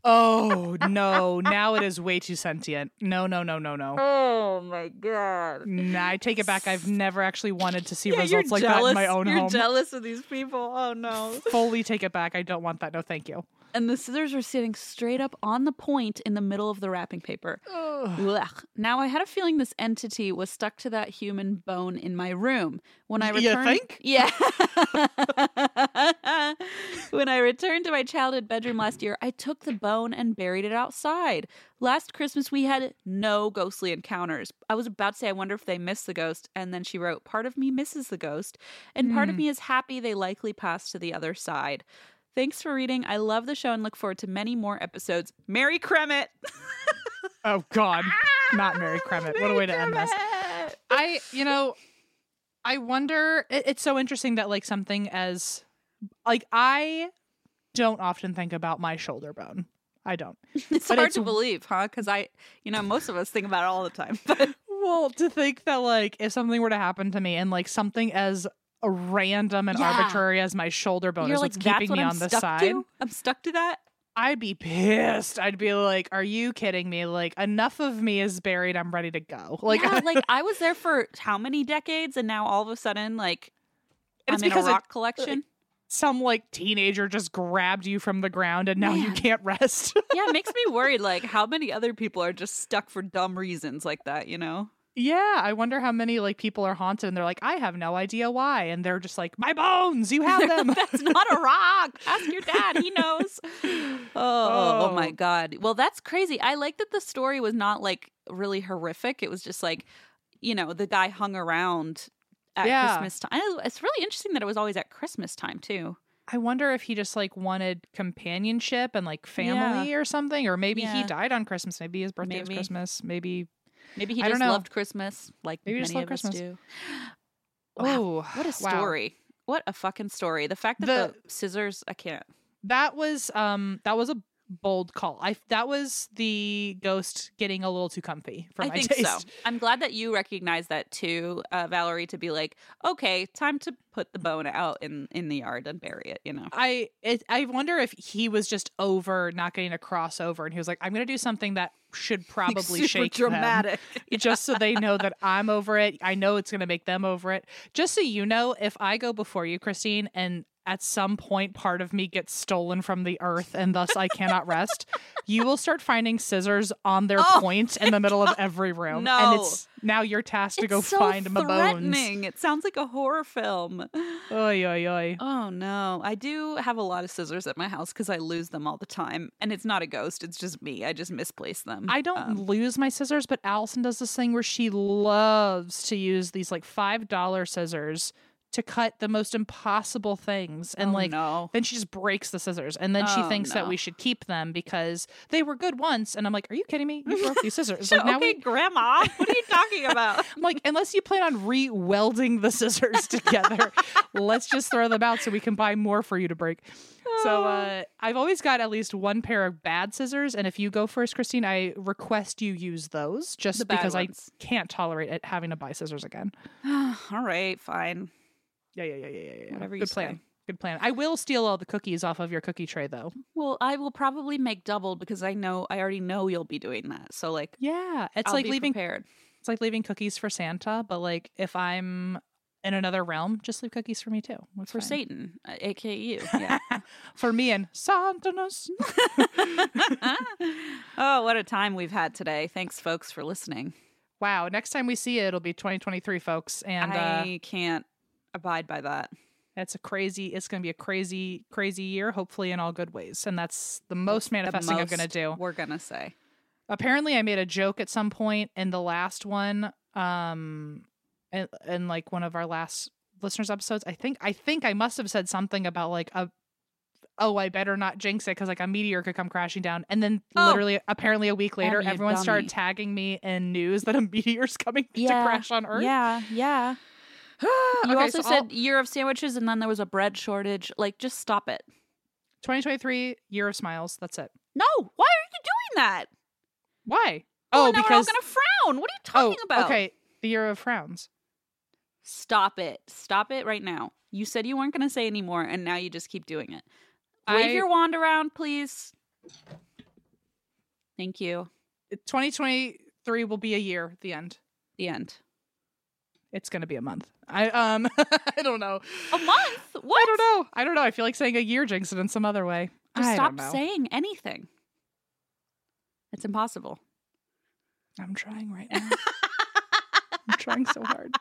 Oh no! Now it is way too sentient. No, no, no, no, no. Oh my god. Nah, I take it back. I've never actually wanted to see Yeah, results like jealous. that in my own you're home. jealous of these people. Oh no. Fully take it back. I don't want that. No, thank you. And the scissors were sitting straight up on the point in the middle of the wrapping paper. Now I had a feeling this entity was stuck to that human bone in my room. When I returned, think? yeah. when I returned to my childhood bedroom last year, I took the bone and buried it outside. Last Christmas we had no ghostly encounters. I was about to say I wonder if they missed the ghost, and then she wrote, "Part of me misses the ghost, and part of hmm. me is happy they likely passed to the other side." Thanks for reading. I love the show and look forward to many more episodes. Mary Kremet! Oh God, ah, not Mary Kremet. What a way to end this. I, you know, I wonder. It, it's so interesting that like something as like I don't often think about my shoulder bone. I don't. It's But hard it's- to believe, huh? Because I, you know, most of us think about it all the time. But Well, to think that like if something were to happen to me and like something as random and Yeah. arbitrary as my shoulder bone you're is like, what's keeping what me I'm on the side, to. I'm stuck to that. I'd be pissed. I'd be like, "Are you kidding me? Like enough of me is buried. I'm ready to go." Like, yeah, like I was there for how many decades, and now all of a sudden, like, And it's I'm in a because it- rock uh, collection. some like teenager just grabbed you from the ground and now you can't rest. yeah, it makes me worried. Like, how many other people are just stuck for dumb reasons like that? You know? Yeah, I wonder how many like people are haunted and they're like, I have no idea why, and they're just like, my bones, you have them. That's not a rock. Ask your dad. He knows. Oh, oh, my Oh. God. Well, that's crazy. I like that the story was not like really horrific. It was just like, you know, the guy hung around at Yeah. Christmas time. It's really interesting that it was always at Christmas time, too. I wonder if he just like wanted companionship and like family or something, or maybe he died on Christmas. Maybe his birthday was Christmas. Maybe. Maybe he just loved Christmas like Maybe many of us Christmas. do. Wow. Oh, What a wow. story. What a fucking story. The fact that The- the, scissors, I can't. That was um that was a bold call. I that was the ghost getting a little too comfy for I my think taste. so. I'm glad that you recognize that too, uh, Valerie, to be like, okay, time to put the bone out in, in the yard and bury it, you know? I it, I wonder if he was just over not getting a crossover, and he was like, "I'm going to do something that should probably shake them, dramatic. just so they know that I'm over it. I know it's going to make them over it. Just so you know, if I go before you, Christine, and at some point part of me gets stolen from the earth and thus I cannot rest, you will start finding scissors on their Oh point in the middle of every room, and it's now your task to It's go so find my bones. threatening. It sounds like a horror film. Oy oy oy. Oh no, I do have a lot of scissors at my house because I lose them all the time, and it's not a ghost; it's just me. I just misplace them. I don't Um, lose my scissors, but Allison does this thing where she loves to use these like five dollar scissors to cut the most impossible things, and oh, like no. then she just breaks the scissors, and then she Oh, thinks that we should keep them because they were good once. And I'm like, are you kidding me? You broke these scissors. So, Like now okay, we. Grandma, what are you talking about? I'm like, unless you plan on re-welding the scissors together, let's just throw them out so we can buy more for you to break. So uh, I've always got at least one pair of bad scissors, and if you go first, Christine, I request you use those just because ones. I can't tolerate it having to buy scissors again. all right, fine. Yeah, yeah, yeah, yeah, yeah. Whatever you Good plan. say. Good plan. I will steal all the cookies off of your cookie tray, though. Well, I will probably make double because I know I already know you'll be doing that. So like, Yeah, it's I'll like leaving. prepared. It's like leaving cookies for Santa, but like if I'm in another realm, just leave cookies for me too. That's for fine. Satan, uh, aka you. Yeah. for me and Santanus. oh, what a time we've had today. Thanks, folks, for listening. wow. Next time we see you, it'll be 2023, folks, and uh, I can't abide by that. it's a crazy. It's going to be a crazy, crazy year. Hopefully, in all good ways, and that's the most The manifesting I'm going to do. We're gonna say. apparently i made a joke at some point in the last one um in, in like one of our last listeners episodes i think i think i must have said something about like a oh i better not jinx it because like a meteor could come crashing down and then Oh. literally apparently a week later everyone started tagging me in news that a meteor's coming to crash on earth Yeah, yeah. You Okay, also so said I'll- year of sandwiches, and then there was a bread shortage. Like, just stop it. 2023 year of smiles that's it No, why are you doing that? why Oh, oh now because we're all gonna frown. What are you oh, talking oh about? okay the year of frowns Stop it. Stop it right now. You said you weren't going to say anymore, and now you just keep doing it. Wave I- your wand around, please. Thank you. 2023 will be a year the end. The end. It's going to be a month. I um I don't know. A month? What? I don't know. I don't know. I feel like saying a year jinx it in some other way. Just I stop don't know. saying anything. It's impossible. I'm trying right now. I'm trying so hard.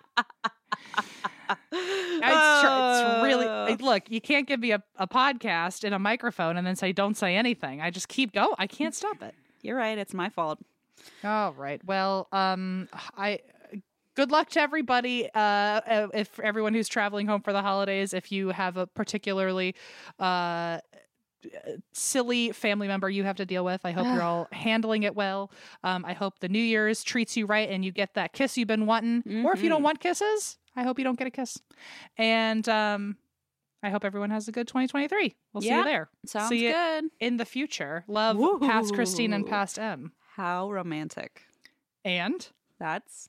It's, tr- it's really Uh. look. You can't give me a, a podcast and a microphone and then say don't say anything. I just keep going. I can't stop it. You're right. It's my fault. All right. Well, um, I good luck to everybody. Uh, if everyone who's traveling home for the holidays, if you have a particularly uh silly family member you have to deal with, I hope you're all handling it well. Um, I hope the New Year's treats you right and you get that kiss you've been wanting. Or if you don't Mhm. want kisses, I hope you don't get a kiss. And um, I hope everyone has a good 2023. We'll see you there. Sounds see you good. in the future. Love past Christine and past Em. How romantic. And That's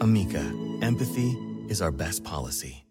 Amica, empathy is our best policy.